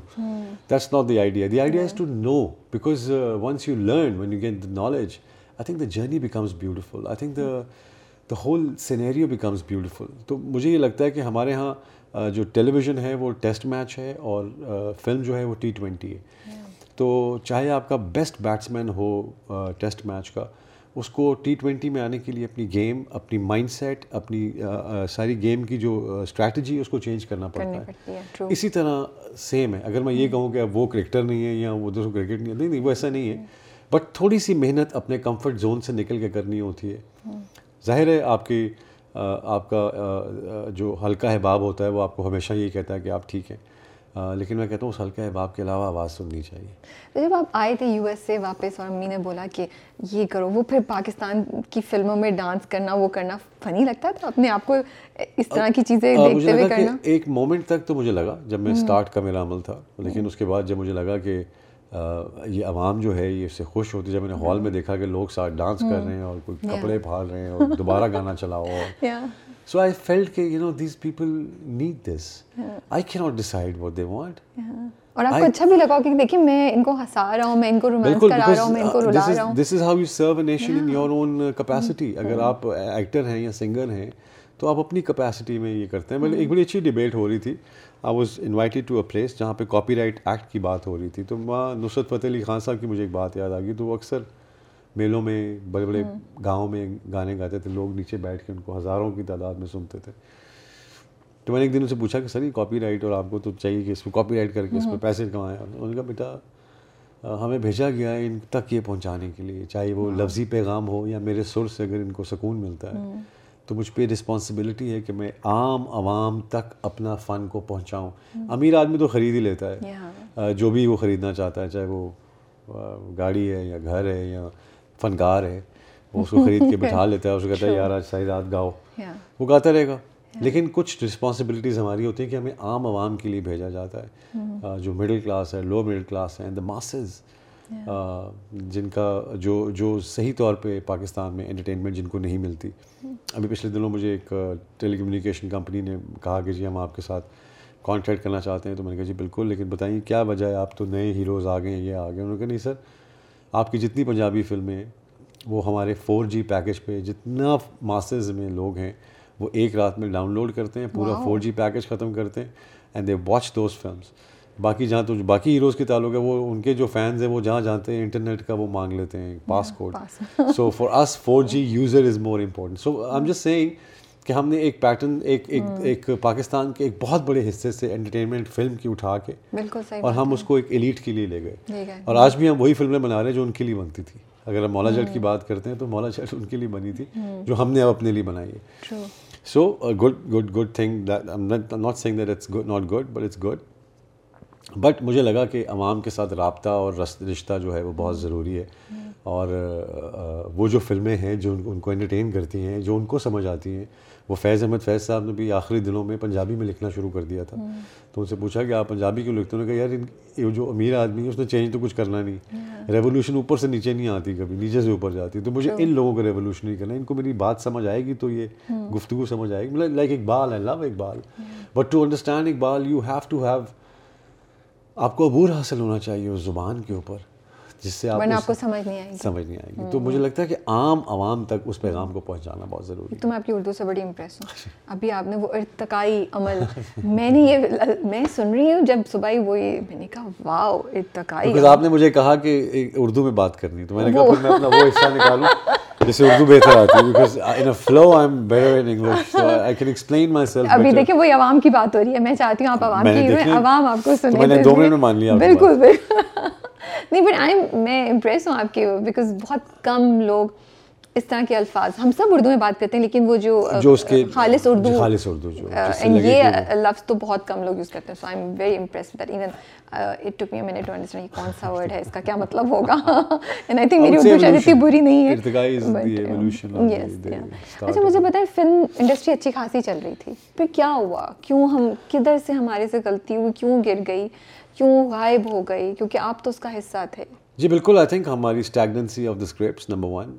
that's not the idea the idea is to know because once you learn when you gain the knowledge I think the journey becomes beautiful I think the the whole scenario becomes beautiful تو مجھے یہ لگتا ہے کہ ہمارے یہاں جو ٹیلی vision ہے وہ ٹیسٹ میچ ہے اور فلم جو ہے وہ ٹی ٹوینٹی ہے تو چاہے آپ کا بیسٹ بیٹس مین ہو ٹیسٹ میچ کا اس کو ٹی ٹوینٹی میں آنے کے لیے اپنی گیم اپنی مائنڈ سیٹ اپنی ساری گیم کی جو اسٹریٹجی ہے اس کو چینج کرنا پڑتا ہے اسی طرح سیم ہے اگر میں یہ کہوں کہ وہ کرکٹر نہیں ہے یا وہ دوسروں کرکٹ نہیں نہیں نہیں وہ ایسا نہیں ہے بٹ تھوڑی سی محنت اپنے کمفرٹ زون سے نکل کے کرنی ہوتی ہے ظاہر ہے آپ کی آپ کا جو ہلکا احباب ہوتا ہے وہ آپ کو ہمیشہ یہ کہتا ہے کہ آپ ٹھیک ہیں لیکن میں کہتا ہوں اس ہلکے یو ایس سے واپس اور امی نے بولا کہ یہ کرو وہ پھر پاکستان کی فلموں میں ڈانس کرنا کرنا وہ فنی لگتا تھا اپنے آپ کو اس طرح کی چیزیں دیکھتے ہوئے کرنا ایک مومنٹ تک تو مجھے لگا جب میں اسٹارٹ کا میرا عمل تھا لیکن اس کے بعد جب مجھے لگا کہ یہ عوام جو ہے یہ اس سے خوش ہوتی جب میں نے ہال میں دیکھا کہ لوگ ساتھ ڈانس کر رہے ہیں اور کوئی کپڑے پھاڑ رہے ہیں اور دوبارہ گانا چلاؤ آپ ایکٹر ہیں یا سنگر ہیں تو آپ اپنی ڈبیٹ ہو رہی تھی کاپی رائٹ ایکٹ کی بات ہو رہی تھی تو وہاں نصرت فتح علی خان صاحب کی مجھے ایک بات یاد گئی تو وہ اکثر میلوں میں بڑے بڑے گاؤں میں گانے گاتے تھے لوگ نیچے بیٹھ کے ان کو ہزاروں کی تعداد میں سنتے تھے تو میں نے ایک دن ان سے پوچھا کہ سر یہ کاپی رائٹ اور آپ کو تو چاہیے کہ اس پہ کاپی رائٹ کر کے اس پہ پیسے کمائیں انہوں ان کا بیٹا ہمیں بھیجا گیا ہے ان تک یہ پہنچانے کے لیے چاہے وہ ہاں۔ لفظی پیغام ہو یا میرے سر سے اگر ان کو سکون ملتا ہے تو مجھ پہ رسپانسبلٹی ہے کہ میں عام عوام تک اپنا فن کو پہنچاؤں امیر آدمی تو خرید ہی لیتا ہے جو بھی وہ خریدنا چاہتا ہے چاہے وہ گاڑی ہے یا گھر ہے یا فنکار ہے وہ اس کو خرید کے بٹھا لیتا ہے اس کو کہتا ہے یار آج ساری رات گاؤ وہ گاتا رہے گا لیکن کچھ رسپانسبلٹیز ہماری ہوتی ہیں کہ ہمیں عام عوام کے لیے بھیجا جاتا ہے mm-hmm. جو مڈل کلاس ہے لو مڈل کلاس ہے دا ماسز جن کا جو جو صحیح طور پہ پاکستان میں انٹرٹینمنٹ جن کو نہیں ملتی mm-hmm. ابھی پچھلے دنوں مجھے ایک ٹیلی کمیونیکیشن کمپنی نے کہا کہ جی ہم آپ کے ساتھ کانٹیکٹ کرنا چاہتے ہیں تو میں نے کہا جی بالکل لیکن بتائیں کیا وجہ ہے آپ تو نئے ہیروز آ گئے ہیں آ گئے انہوں نے کہا نہیں سر آپ کی جتنی پنجابی فلمیں وہ ہمارے فور جی پیکج پہ جتنا ماسز میں لوگ ہیں وہ ایک رات میں ڈاؤن لوڈ کرتے ہیں پورا فور جی پیکج ختم کرتے ہیں and they watch those films باقی جہاں تو باقی ہیروز کے تعلق ہے وہ ان کے جو فینز ہیں وہ جہاں جانتے ہیں انٹرنیٹ کا وہ مانگ لیتے ہیں pass code so for us four G user is more important so I am just saying کہ ہم نے ایک پیٹرن ایک ہاں۔ ایک پاکستان کے ایک بہت بڑے حصے سے انٹرٹینمنٹ فلم کی اٹھا کے اور ہم اس کو ایک ایلیٹ کے لیے لے گئے اور آج بھی ہم وہی فلمیں بنا رہے ہیں جو ان کے لیے بنتی تھی اگر ہم مولا جٹ کی ہاں۔ بات کرتے ہیں تو مولا جٹ ان کے لیے بنی تھی ہاں۔ جو ہم نے اب اپنے لیے بنائی ہے so good good good thing not saying that it's not good but it's good but مجھے لگا کہ عوام کے ساتھ رابطہ اور رشتہ جو ہے وہ بہت ضروری ہے اور وہ جو فلمیں ہیں جو ان کو انٹرٹین کرتی ہیں جو ان کو سمجھ آتی ہیں وہ فیض احمد فیض صاحب نے بھی آخری دنوں میں پنجابی میں لکھنا شروع کر دیا تھا تو ان سے پوچھا کہ آپ پنجابی کیوں لکھتے ہیں کہا یار یہ جو امیر آدمی ہے اس نے چینج تو کچھ کرنا نہیں ریولیوشن ہاں۔ اوپر سے نیچے نہیں آتی کبھی نیچے سے اوپر جاتی تو مجھے ہاں۔ ان لوگوں کا ریولیوشن نہیں کرنا ان کو میری بات سمجھ آئے گی تو یہ ہاں۔ گفتگو سمجھ آئے گی لائک مطلب اقبال ہے I love Iqbal but to understand Iqbal you have to have آپ کو عبور حاصل ہونا چاہیے اس زبان کے اوپر جس سے آپ آپ کو سمجھ نہیں آئے گی سمجھ نہیں آئے گی تو مجھے لگتا ہے کہ عام عوام تک اس پیغام کو پہنچانا بہت ضروری ہے تو میں آپ کی اردو سے بڑی امپریس ہوں اچھا۔ ابھی آپ نے وہ ارتقائی عمل میں نے یہ میں سن رہی ہوں جب صبح وہ یہ میں نے کہا واو ارتقائی آپ نے مجھے کہا کہ اردو میں بات کرنی تو میں نے کہا میں اپنا وہ حصہ نکالوں جیسے اردو بہتر آتی ہے ابھی دیکھیں وہی عوام کی بات ہو رہی ہے میں چاہتی ہوں آپ عوام کی عوام آپ کو سنیں میں نے دو منٹ میں مان لیا بالکل بالکل نہیں بٹ آئی میں امپریس ہوں آپ کے بیکاز بہت کم لوگ اس طرح کے الفاظ ہم سب اردو میں بات کرتے ہیں لیکن وہ جو خالص اردو خالص اردو یہ لفظ تو بہت کم لوگ یوز کرتے ہیں so I am very impress that even it took me میں نے ٹو انڈرسٹینڈ کون سا ورڈ ہے اس کا کیا مطلب ہوگا اینڈ آئی تھنک میری اردو شاید اتنی بری نہیں ہے اچھا مجھے بتائیں فلم انڈسٹری اچھی خاصی چل رہی تھی پھر کیا ہوا کیوں ہم کدھر سے ہمارے سے غلطی ہوئی کیوں گر گئی کیوں غائب ہو گئی کیونکہ آپ تو اس کا حصہ تھے جی بالکل آئی تھنک ہماری stagnancy of the script number one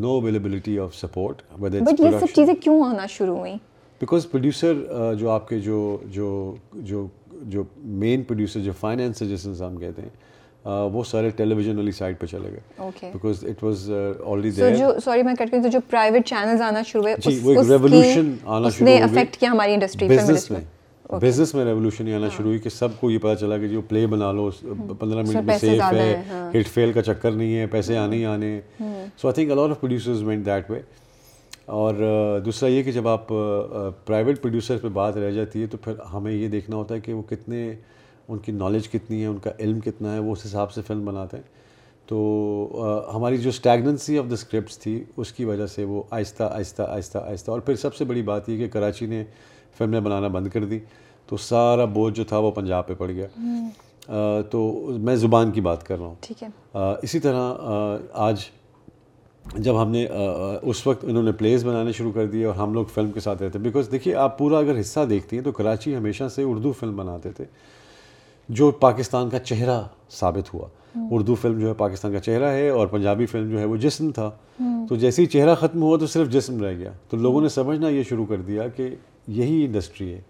no availability of support but یہ سب چیزیں کیوں آنا شروع ہوئیں بیکاز پروڈیوسر uh, جو آپ کے جو جو جو جو مین پروڈیوسر جو فائنینس جس نے ہم کہتے ہیں uh, وہ سارے ٹیلی ویژن والی سائڈ پہ چلے گئے because it was already there جو سوری میں کٹ کر جو پرائیویٹ چینلز آنا شروع ہوئے جی وہ ریولیوشن آنا شروع ہوئے اس نے افیکٹ کیا ہماری انڈسٹری پہ بزنس میں بزنس میں ریولیوشن آنا شروع ہوئی کہ سب کو یہ پتا چلا کہ جو پلے بنا لو پندرہ منٹ میں سیف ہے ہٹ فیل ہاں. کا چکر نہیں ہے پیسے ہاں. آنے ہی آنے so I think a lot of producers meant that way اور دوسرا یہ کہ جب آپ پرائیویٹ پروڈیوسر پہ بات رہ جاتی ہے تو پھر ہمیں یہ دیکھنا ہوتا ہے کہ وہ کتنے ان کی نالج کتنی ہے ان کا علم کتنا ہے وہ اس حساب سے فلم بناتے ہیں تو ہماری جو اسٹیگننسی آف دا اسکرپٹس تھی اس کی وجہ سے وہ آہستہ آہستہ آہستہ آہستہ اور پھر سب سے بڑی بات یہ کہ کراچی نے فلمیں بنانا بند کر دی تو سارا بوجھ جو تھا وہ پنجاب پہ پڑ گیا تو میں زبان کی بات کر رہا ہوں ٹھیک ہے اسی طرح آج جب ہم نے اس وقت انہوں نے پلیز بنانے شروع کر دیے اور ہم لوگ فلم کے ساتھ رہتے بیکاز دیکھیے آپ پورا اگر حصہ دیکھتی ہیں تو کراچی ہمیشہ سے اردو فلم بناتے تھے جو پاکستان کا چہرہ ثابت ہوا اردو فلم جو ہے پاکستان کا چہرہ ہے اور پنجابی فلم جو ہے وہ جسم تھا تو جیسے ہی چہرہ ختم ہوا تو صرف جسم رہ گیا تو لوگوں نے سمجھنا یہ شروع کر دیا کہ یہی انڈسٹری ہے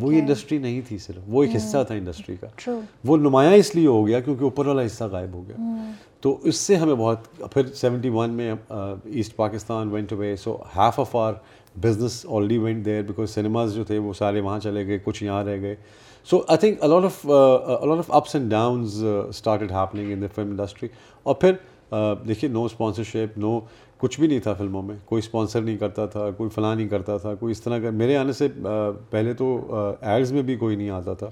وہ انڈسٹری نہیں تھی صرف وہ ایک حصہ تھا انڈسٹری کا وہ نمایاں اس لیے ہو گیا کیونکہ اوپر والا حصہ غائب ہو گیا hmm. تو اس سے ہمیں بہت پھر سیونٹی ون میں ایسٹ پاکستان وینٹ ہوئے so of our business already went there because cinemas جو تھے وہ سارے وہاں چلے گئے کچھ یہاں رہ گئے so I think a lot of ups and downs in the film industry اور پھر دیکھیے نو اسپانسرشپ نو کچھ بھی نہیں تھا فلموں میں کوئی اسپانسر نہیں کرتا تھا کوئی فلاں نہیں کرتا تھا کوئی اس طرح کا میرے آنے سے پہلے تو ایڈز میں بھی کوئی نہیں آتا تھا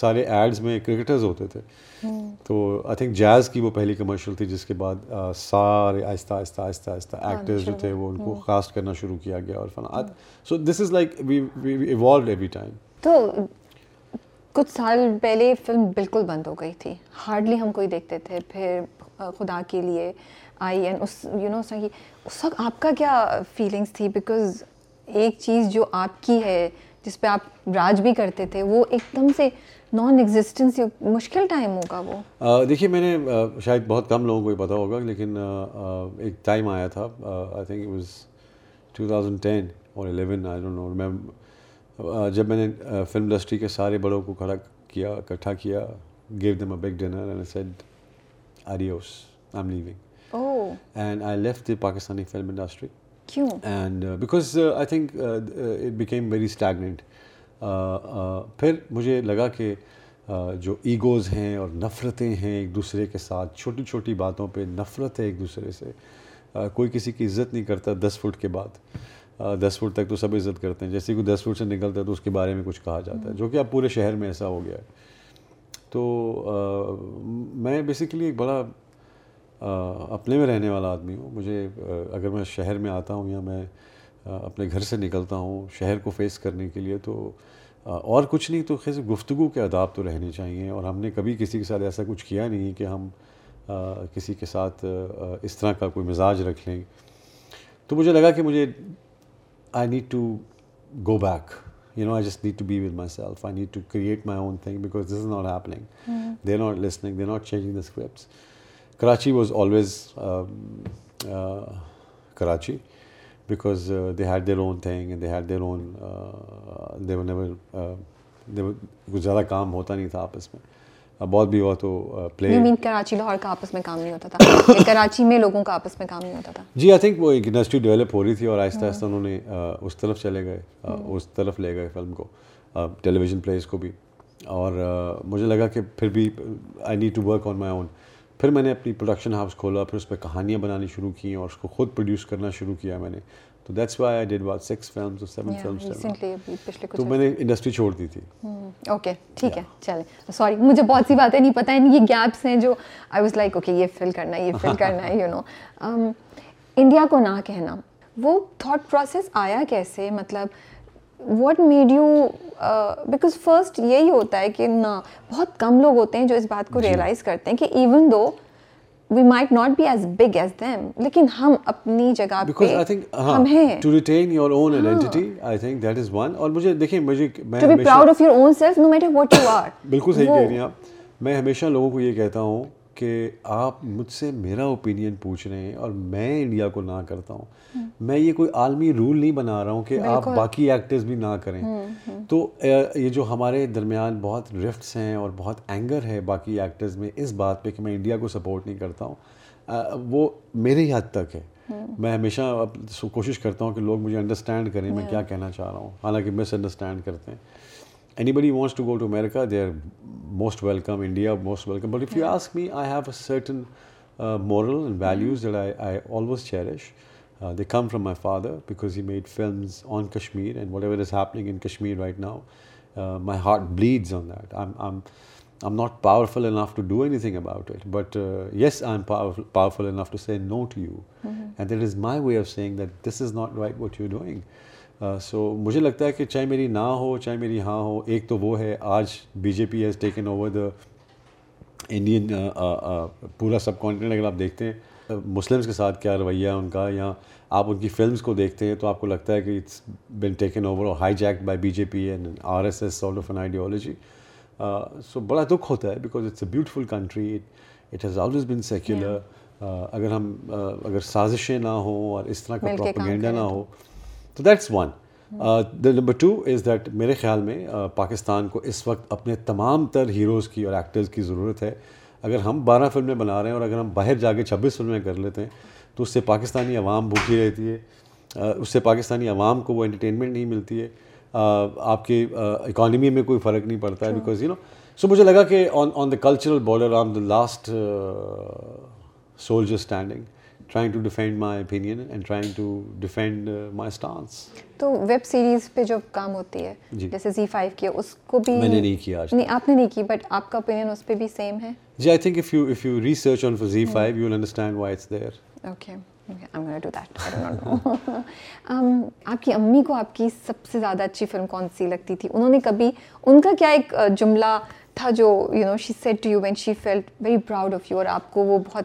سارے ایڈز میں کرکٹرز ہوتے تھے تو آئی تھنک جیز کی وہ پہلی کمرشل تھی جس کے بعد سارے آہستہ آہستہ آہستہ آہستہ ایکٹرز ہاں، جو تھے وہ ان کو کاسٹ کرنا شروع کیا گیا اور فلاں so this is like we we we time تو کچھ سال پہلے فلم بالکل بند ہو گئی تھی ہارڈلی ہم کوئی دیکھتے تھے پھر خدا کے لیے آئی اینڈ اس اس یو نو وقت آپ کا کیا فیلنگس تھی بیکاز ایک چیز جو آپ کی ہے جس پہ آپ راج بھی کرتے تھے وہ ایک دم سے نان ایگزٹنس مشکل ٹائم ہوگا وہ دیکھیے میں نے شاید بہت کم لوگوں کو یہ پتا ہوگا لیکن ایک ٹائم آیا تھا I think two thousand ten اور الیون جب میں نے فلم انڈسٹری کے سارے بڑوں کو کھڑا کیا اکٹھا کیا gave them a big dinner and said Pakistani film industry I'm very stagnant پھر مجھے لگا کہ جو ایگوز ہیں اور نفرتیں ہیں ایک دوسرے کے ساتھ چھوٹی چھوٹی باتوں پہ نفرت ہے ایک دوسرے سے کوئی کسی کی عزت نہیں کرتا دس فٹ کے بعد دس فٹ تک تو سب عزت کرتے ہیں جیسے کوئی دس فٹ سے نکلتا ہے تو اس کے بارے میں کچھ کہا جاتا ہے جو کہ اب پورے شہر میں ایسا ہو گیا ہے تو میں بیسیکلی ایک بڑا اپنے میں رہنے والا آدمی ہوں مجھے اگر میں شہر میں آتا ہوں یا میں اپنے گھر سے نکلتا ہوں شہر کو فیس کرنے کے لیے تو اور کچھ نہیں تو خیر گفتگو کے آداب تو رہنے چاہیے اور ہم نے کبھی کسی کے ساتھ ایسا کچھ کیا نہیں کہ ہم کسی کے ساتھ اس طرح کا کوئی مزاج رکھ لیں تو مجھے لگا کہ مجھے I need to go back you know I just need to be with myself I need to create my own thing because this is not happening they not listening they not changing the scripts Karachi was always Karachi because they had their own thing they had their own they never کچھ زیادہ کام ہوتا نہیں تھا آپس میں بہت بھی ہوا تو پلے کراچی لاہور کا آپس میں کام نہیں ہوتا تھا کراچی میں لوگوں کا آپس میں کام نہیں ہوتا تھا جی آئی تھنک وہ ایک انڈسٹری ڈیولپ ہو رہی تھی اور آہستہ آہستہ انہوں نے اس طرف چلے گئے اس طرف لے گئے فلم کو ٹیلی ویژن پلیز کو بھی اور مجھے لگا کہ پھر بھی I need to work on my own پھر میں نے اپنی پروڈکشن ہاؤس کھولا پھر اس پہ کہانیاں بنانی شروع کی اور اس کو خود پروڈیوس کرنا شروع کیا میں نے تو that's why I did what six films or seven films time تو میں نے انڈسٹری چھوڑ دی تھی اوکے ٹھیک ہے چلیں سوری مجھے بہت سی باتیں نہیں پتہ ہیں یہ گیپس ہیں جو آئی واز لائک اوکے یہ فل کرنا ہے یہ فل کرنا ہے یو نو انڈیا کو نہ کہنا وہ تھاٹ پروسیس آیا کیسے مطلب what made you because first یہی ہوتا ہے کہ نہ بہت کم لوگ ہوتے ہیں جو اس بات کو ریئلائز کرتے ہیں کہ even though we might not be as big as them لیکن ہم اپنی جگہ ہیں میں ہمیشہ لوگوں کو یہ کہتا ہوں کہ آپ مجھ سے میرا اوپینین پوچھ رہے ہیں اور میں انڈیا کو نہ کرتا ہوں میں یہ کوئی عالمی رول نہیں بنا رہا ہوں کہ آپ باقی ایکٹرز بھی نہ کریں تو یہ جو ہمارے درمیان بہت رفٹس ہیں اور بہت اینگر ہے باقی ایکٹرز میں اس بات پہ کہ میں انڈیا کو سپورٹ نہیں کرتا ہوں وہ میرے ہی حد تک ہے میں ہمیشہ کوشش کرتا ہوں کہ لوگ مجھے انڈرسٹینڈ کریں میں کیا کہنا چاہ رہا ہوں حالانکہ مس انڈرسٹینڈ کرتے ہیں Anybody who wants to go to America, they're most welcome. India, most welcome. But if you hmm. ask me, I have a certain uh, moral and values hmm. that I always cherish. Uh, they come from my father because he made films on Kashmir, and whatever is happening in Kashmir right now, uh, my heart bleeds on that. I'm not powerful enough to do anything about it, but yes, I'm powerful enough to say no to you. Hmm. And that is my way of saying that this is not right what you're doing. سو مجھے لگتا ہے کہ چاہے میری نہ ہو چاہے میری ہاں ہو ایک تو وہ ہے آج B J P has taken over the Indian پورا سب کانٹیننٹ اگر آپ دیکھتے ہیں مسلمس کے ساتھ کیا رویہ ہے ان کا یا آپ ان کی فلمس کو دیکھتے ہیں تو آپ کو لگتا ہے کہ it's been taken over hijack by B J P and R S S all of an ideology so بڑا دکھ ہوتا ہے because it's a beautiful country it has always been secular اگر ہم اگر سازشیں نہ ہوں اور اس طرح کا پروپیگنڈا نہ ہو تو that's one number two is that میرے خیال میں uh, پاکستان کو اس وقت اپنے تمام تر ہیروز کی اور ایکٹرز کی ضرورت ہے اگر ہم بارہ فلمیں بنا رہے ہیں اور اگر ہم باہر جا کے چھبیس فلمیں کر لیتے ہیں تو اس سے پاکستانی عوام بھوکی رہتی ہے uh, اس سے پاکستانی عوام کو وہ انٹرٹینمنٹ نہیں ملتی ہے uh, آپ کی اکانومی میں کوئی فرق نہیں پڑتا ہے بیکاز یو نو سو مجھے لگا کہ on on the cultural border on the last soldier standing trying to defend my opinion and trying to defend my stance تو ویب سیریز پہ جو کام ہوتی ہے جی. جیسے زی فائیو کی اس کو بھی میں نے نہیں کیا آج نہیں آپ نے نہیں کی بٹ آپ کا اوپینین اس پہ بھی سیم ہے جی I think if you if you research on four G five you will understand why it's there okay آپ کی امی کو آپ کی سب سے زیادہ اچھی فلم کون سی لگتی تھی انہوں نے کبھی ان کا کیا ایک جملہ تھا جو you know she said to you when she felt very proud of you اور آپ کو وہ بہت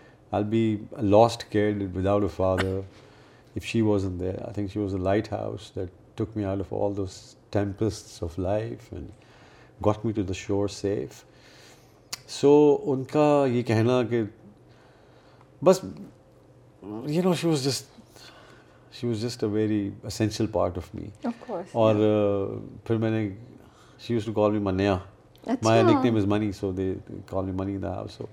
last care without a father if she was N there I think she was a light got me to the shore safe so ان کا یہ کہنا کہ بس you know shows shows just a very essential part of me اور پھر میں نے شیوز ٹو کال می میام سو دے کال می منی سو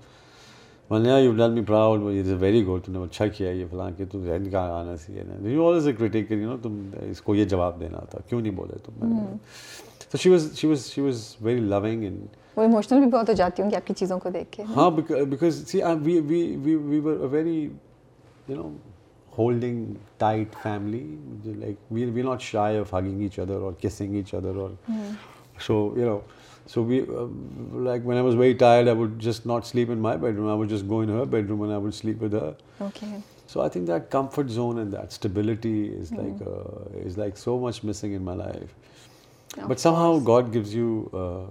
ملیا you done be proud it is a very good تم نے اچھا کیا یہ فلاں کہ تم ذہن کا آنا نا you also a critic you know تم اس کو یہ جواب دینا تھا کیوں نہیں بولے تم تو she was she was she was very loving and وہ ایموشنل بھی بہت ہو جاتی ہوں گی آپ کی چیزوں کو دیکھ کے ہاں because see we we we we were a very you know holding tight family like we we not shy of hugging each other or kissing each other or so you know So we, uh, like when I was very tired, I would just not sleep in my bedroom. I would just go in her bedroom and I would sleep with her. Okay. So I think that comfort zone and that stability is mm-hmm. uh, like so much missing in my life. But somehow God gives you uh,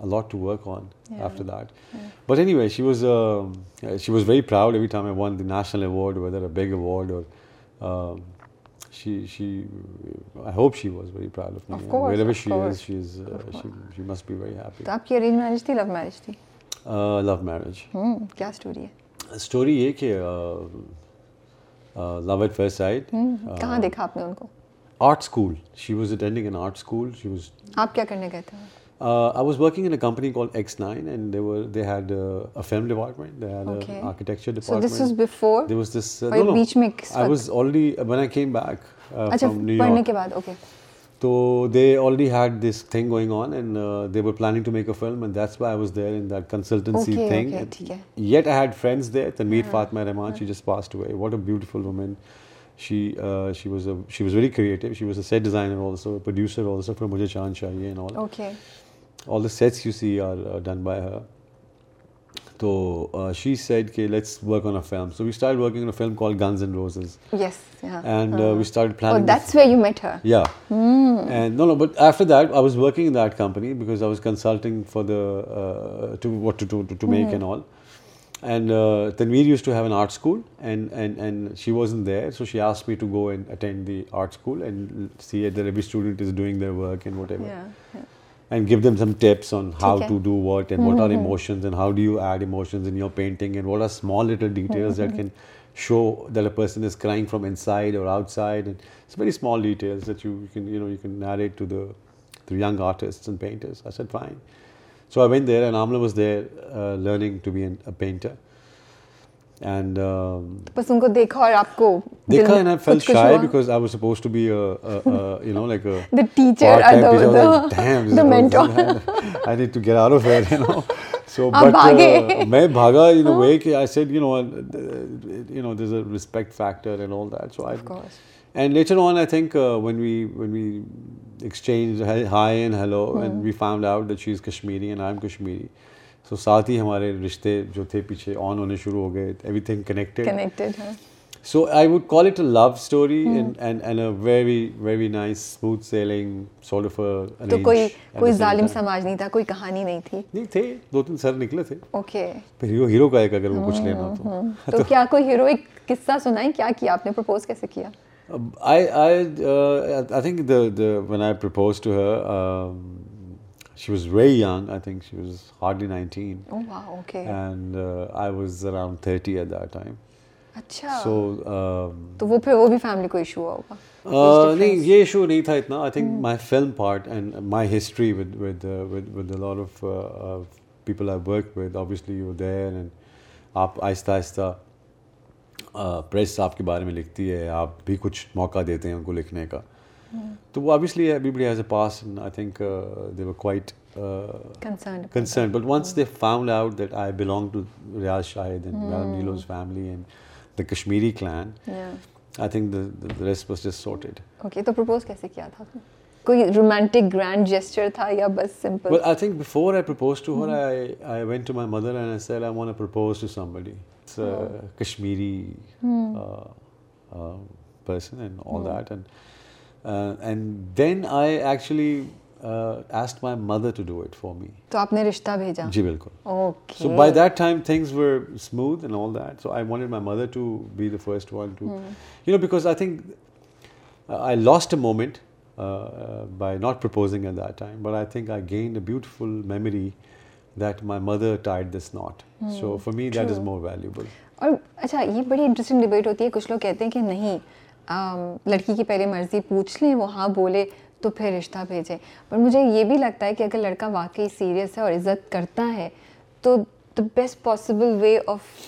a lot to work on after that. Yeah. But anyway, um, she was very proud every time I won the national award, whether a big award or um, she she I hope she was very proud of me. Of course, wherever of she course. is, she's is, uh, she, she must be very happy. So, your arranged marriage thi, love marriage thi? Uh, love marriage. Hmm. Kya story hai? Story ye ke love at first sight. Hmm. Uh, Kahan dekha aapne unko? Art school. She was attending an art school. She was. Aap kya karne gaye the? Uh, I was working in a company called X9, and they were they had a, a film department. They had okay. an architecture department. So this was before. There was this. Uh, no, no. Beach mix. I was already when I came back. Uh, اچھا، تو they already had this thing going on and they were planning to make a film and that's why was there in that consultancy thing yet I had friends they تن Mir Fatima Rahman she just passed away what a beautiful woman she she was she was very creative she was a set designer also producer also پھر مجھے چاند چاہیے all the sets you see are done by her So uh, she said, okay, let's work on a film. So we started working on a film called Guns N' Roses. Yes. Yeah. And uh, we uh-huh. started planning. Oh, that's where you met her. Yeah. Mm. And no, but after that, I was working in that company because I was consulting for the uh, what to make mm-hmm. and all. And Tanveer used to have an art school, and she wasn't there, so she asked me to go and attend the art school and see that every student is doing their work and whatever. Yeah. And give them some tips on how to do what and what are mm-hmm. emotions and how do you add emotions in your painting and what are small little details that mm-hmm. can show that a person is crying from inside or outside, and it's very small details that you can narrate to the young artists and painters. I said fine. So I went there and Amla was there uh, learning to be a painter. And um, بس ان کو دیکھا اور آپ کو دیکھا and I felt shy because I was suppose to be you know like the teacher or the dame the mentor I need to get out of here you know so but میں بھاگا in way کہ I said you know you know these a respect factor and all that so I of course and later on I think when we when we exchange hi and hello and we find out that she is Kashmiri and I am Kashmiri so ساتھ ہی ہمارے رشتے جو تھے پیچھے آن ہونے شروع ہو گئے everything connected so I would call it a love story very very nice smooth sailing کوئی ظالم سماج نہیں تھا کوئی کہانی نہیں تھی نہیں تھے دو تین سر نکلے تھے اوکے پھر ہیرو ہیرو کا ایک اگر وہ کچھ ہاں، لینا تو ہاں۔ تو کیا کوئی ہیرو ایک قصہ سنائیں کیا کیا آپ نے پرپوز کیسے کیا I I I think the one I propose to her نہیں یہ آہستہ پریس uh, آپ کے بارے میں لکھتی ہے آپ بھی کچھ موقع دیتے ہیں ان کو لکھنے کا تو وہ obviously every has a pass I think they were quite concern but once they found out that I belong to Riyaz Shahid and madam Neelo's family and the Kashmiri clan I think the rest was just sorted okay تو propose کیسے کیا تھا کوئی romantic grand gesture تھا یا بس simple well I think before I propose to her I I went to my mother and I said I want propose to somebody it's Kashmiri person and all that and and then I actually asked my mother to do it for me تو آپ نے رشتہ بھیجا جی بالکل so by that time things were smooth and all that so I wanted my mother to be the first one to you know because I think I lost a moment by not proposing at that time but I think I gain a beautiful memory that my mother tied this not so for me that is more valuable اور اچھا یہ بڑی interesting debate ہوتی ہے کچھ لوگ کہتے ہیں کہ نہیں لڑکی کی پہلے مرضی پوچھ لیں وہ ہاں بولے تو پھر رشتہ بھیجیں پر مجھے یہ بھی لگتا ہے کہ اگر لڑکا واقعی سیریس ہے اور عزت کرتا ہے تو the best possible way of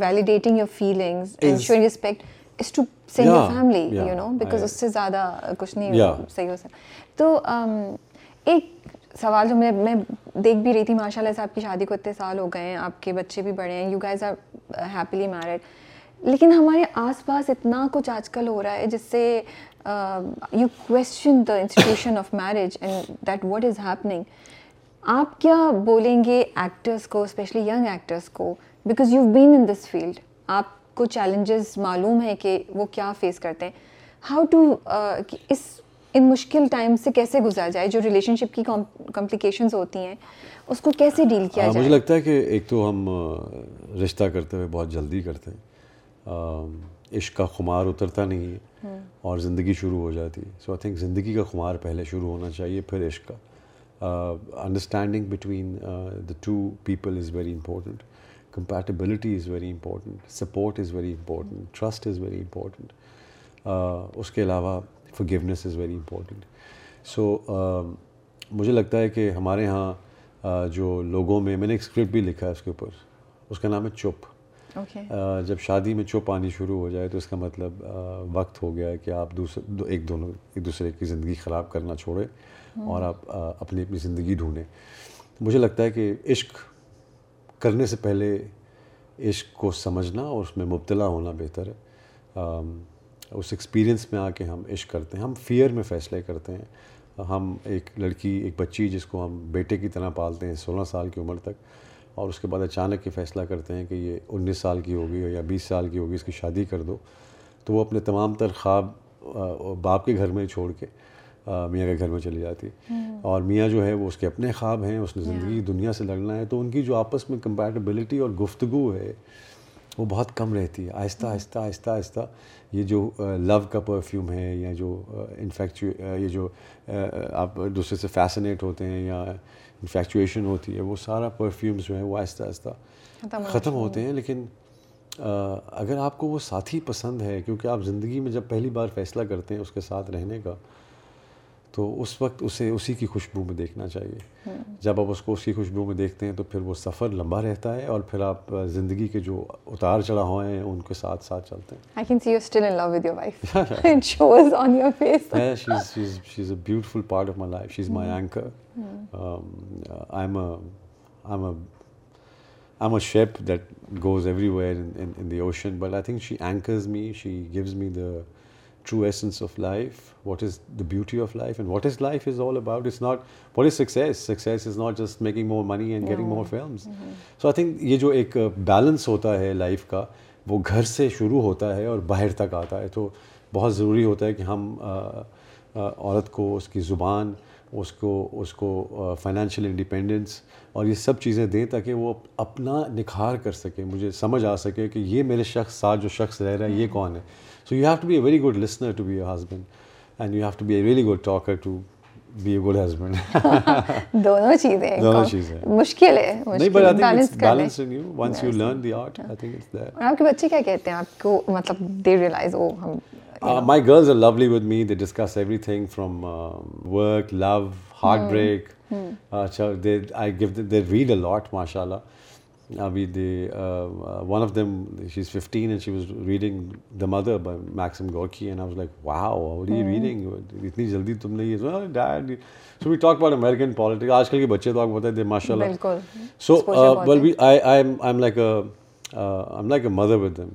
validating your feeling respect is to your family you know because اس سے زیادہ کچھ نہیں صحیح ہو سکتا تو ایک سوال جو میں میں دیکھ بھی رہی تھی ماشاء اللہ سے آپ کی شادی کو اتنے سال ہو گئے ہیں آپ کے بچے بھی بڑے ہیں you guys are happily married لیکن ہمارے آس پاس اتنا کچھ آج کل ہو رہا ہے جس سے you question the institution of marriage and that what is happening آپ کیا بولیں گے ایکٹرس کو اسپیشلی ینگ ایکٹرس کو because you been in this field آپ کو چیلنجز معلوم ہیں کہ وہ کیا فیس کرتے ہیں ہاؤ ٹو اس ان مشکل ٹائم سے کیسے گزار جائے جو ریلیشن شپ کی کمپلیکیشنز ہوتی ہیں اس کو کیسے ڈیل کیا جائے مجھے لگتا ہے کہ ایک تو ہم رشتہ کرتے ہوئے بہت جلدی کرتے ہیں عشق کا خمار اترتا نہیں ہے اور زندگی شروع ہو جاتی ہے سو آئی تھنک زندگی کا خمار پہلے شروع ہونا چاہیے پھر عشق کا understanding between the two people is very important compatibility is very important support is very important trust is very important اس کے علاوہ forgiveness is very important so مجھے لگتا ہے کہ ہمارے ہاں جو لوگوں میں میں نے ایک اسکرپٹ بھی لکھا ہے اس کے اوپر اس کا نام ہے چپ جب شادی میں چپ آنی شروع ہو جائے تو اس کا مطلب وقت ہو گیا ہے کہ آپ دوسرے ایک دونوں ایک دوسرے کی زندگی خراب کرنا چھوڑیں اور آپ اپنی اپنی زندگی ڈھونڈیں مجھے لگتا ہے کہ عشق کرنے سے پہلے عشق کو سمجھنا اور اس میں مبتلا ہونا بہتر ہے اس ایکسپیرینس میں آ کے ہم عشق کرتے ہیں ہم فیئر میں فیصلے کرتے ہیں ہم ایک لڑکی ایک بچی جس کو ہم بیٹے کی طرح پالتے ہیں سولہ سال کی عمر تک اور اس کے بعد اچانک یہ فیصلہ کرتے ہیں کہ یہ انیس سال کی ہوگی یا بیس سال کی ہوگی اس کی شادی کر دو تو وہ اپنے تمام تر خواب باپ کے گھر میں چھوڑ کے میاں کے گھر میں چلی جاتی اور میاں جو ہے وہ اس کے اپنے خواب ہیں اس نے زندگی دنیا سے لڑنا ہے تو ان کی جو آپس میں کمپیٹیبلٹی اور گفتگو ہے وہ بہت کم رہتی ہے آہستہ mm. آہستہ آہستہ آہستہ یہ جو لو کا پرفیوم ہے یا جو انفیکچو یہ جو آپ دوسرے سے فیسنیٹ ہوتے ہیں یا انفیکچویشن ہوتی ہے وہ سارا پرفیومز جو ہیں وہ آہستہ آہستہ ختم ہوتے ہیں لیکن اگر آپ کو وہ ساتھی پسند ہے کیونکہ آپ زندگی میں جب پہلی بار فیصلہ کرتے ہیں اس کے ساتھ رہنے کا تو اس وقت اسے اسی کی خوشبو میں دیکھنا چاہیے جب آپ اس کو اس کی خوشبو میں دیکھتے ہیں تو پھر وہ سفر لمبا رہتا ہے اور پھر آپ زندگی کے جو اتار چڑھا ہوئے ہیں ان کے ساتھ چلتے ہیں I am a ship that goes everywhere in the ocean but I think she anchors me she gives me the true essence of life what is the beauty of life and what is life is all about is not what is success success is not just making more money and getting more films so I think یہ جو ایک balance ہوتا ہے life کا وہ گھر سے شروع ہوتا ہے اور باہر تک آتا ہے تو بہت ضروری ہوتا ہے کہ ہم عورت کو اس کی زبان اس اس کو کو فائنینشیل انڈیپینڈنس اور یہ سب چیزیں دیں تاکہ وہ اپنا نکھار کر سکے مجھے سمجھ آ سکے کہ یہ میرے شخص شخص ساتھ جو رہ رہا ہے یہ کون ہے so you you have have to to to to be be be a a a very very good good listener husband and talker دونوں چیزیں my girls are lovely with me they discuss everything from work love heart break اچھا they I give they read a lot ماشاء اللہ ابھی they one of them she is fifteen and she was reading the mother by Maxim Gorky and I was like wow you reading اتنی جلدی تم نے یہ dead so we talk about American politics آج کل کے بچے تو آپ کو بتائیں دے ماشاء اللہ so well be I I am like I am like a mother with them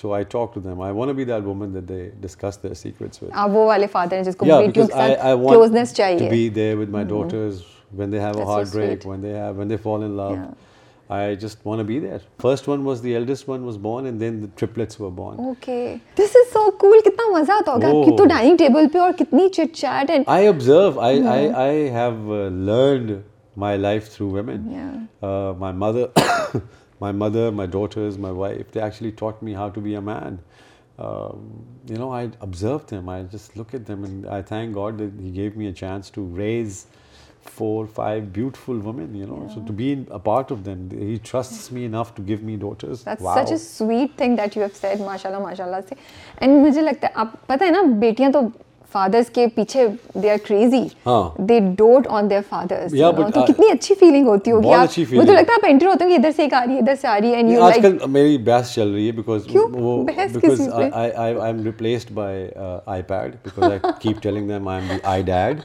so I talk to them I want be that woman that they discuss their secrets with اب وہ والے father ہیں جس کو بیٹی کے ساتھ closeness چاہیے to be there with my daughters when they have That's a heart so break when they have when they fall in love yeah. i just want to be there first one was the eldest one was born and then the triplets were born okay this is so cool kitna maza aata hoga ki to dining table pe aur kitni chit chat and i observe i mm. i i have uh, learned my life through women yeah uh, my mother my mother my daughters my wife they actually taught me how to be a man you know I observe them I just look at them I thank God he give me a chance to raise four five beautiful women you know so to be in part of them he trust me enough to give me daughters such a sweet thing that you have said ماشاء اللہ ماشاء اللہ سے and مجھے لگتا ہے آپ پتہ ہے نا بیٹیاں تو فادرس کے پیچھے they are crazy they dote on their fathers تو کتنی اچھی فیلنگ ہوتی ہوگی مجھے تو لگتا ہے آپ انٹر ہوتے ہیں کہ ادھر سے ایک آ رہی ہے ادھر سے آ رہی ہے اینڈ یو لائک آج کل میری بحث چل رہی ہے بیکاز کیوں because I I am replaced by iPad because I keep telling them I am the iDad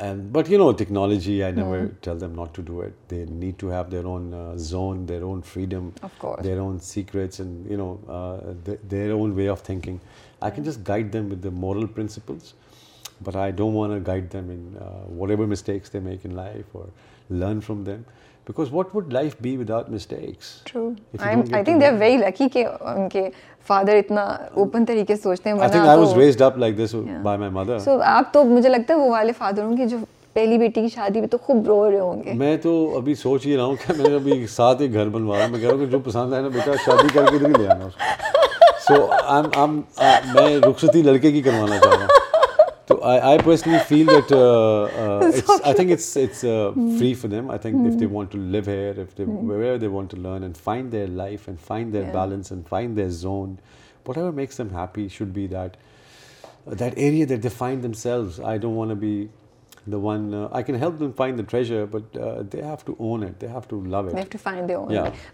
and but you know technology I never tell them not to do it they need to have their own zone their own freedom their own secrets and you know their own way of thinking جو پہلی بیٹی کی شادی میں تو خوب رو رہے ہوں گے میں تو ابھی سوچ ہی رہا ہوں کہ میں ابھی ساتھ ہی گھر بنوا رہا ہوں ہوں میں کہہ رہا کہ جو پسند ہے سو uh, میں رخصتی لڑکے کی کروانا چاہ رہا ہوں تو I personally feel that I think it's it's free for them I think if they want to leave here if they where they want to learn and find their life and find their balance and find their zone whatever makes them happy should be that that area that they find themselves I don't want be the one uh, I can help them find the treasure, but uh, they have to own it. They have to love it. They have to find their own. Yeah.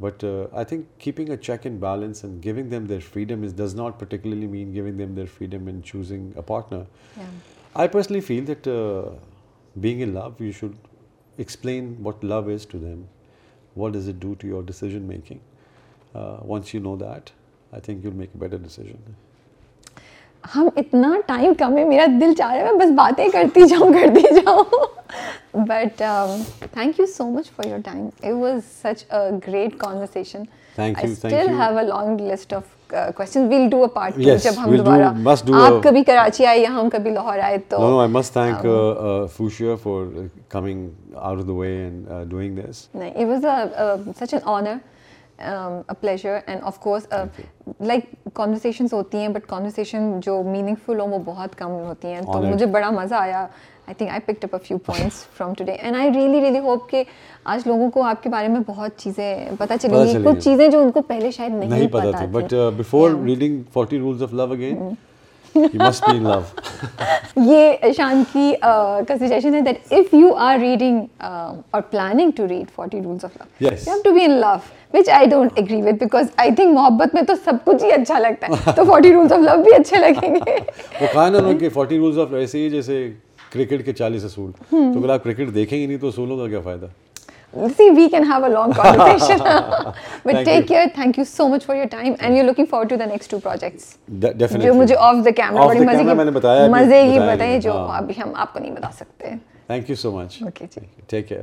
but I think keeping a check and balance and giving them their freedom is does not particularly mean giving them their freedom in choosing a partner I personally feel that being in love you should explain what love is to them what does it do to your decision making once you know that I think you make a better decision ہم اتنا time کم ہے میرا دل چاہ رہا ہے میں بس باتیں کرتی جاؤں کرتی جاؤں but thank you so much for your time it was form سچنگ ہوتی ہیں بٹر جو میننگ فل ہوں وہ بہت کم ہوتی ہیں تو مجھے بڑا مزہ آیا I think I pick up a few points from today and I really really hope کہ آج لوگوں کو آپ کے بارے میں بہت چیزیں پتہ چلیں گی کچھ چیزیں جو ان کو پہلے شاید نہیں پتہ تھا but before reading 40 rules of love again یہ شان کی کنسیڈریشن ہے that if you are reading or planning to read 40 rules of love you have to be in love which I don't agree with because I think محبت میں تو سب کچھ ہی اچھا لگتا ہے تو 40 رولز آف لو بھی اچھے لگیں گے وہ کہاں نا کہ 40 رولز آف لو ایسے ہی جیسے کرکٹ کے چالیس اصول تو اگر آپ کرکٹ دیکھیں گے نہیں تو اصولوں کا کیا فائدہ See, we can have a long conversation. But Thank take you. care. Thank you so much for your time. And you're looking forward to the next two projects. De definitely. جو مجھے off the camera. Off the مزے camera, میں نے بتایا. مزے ہی بتائیں جو ابھی ہم آپ کو نہیں بتا سکتے. Thank you so much. Okay, take care.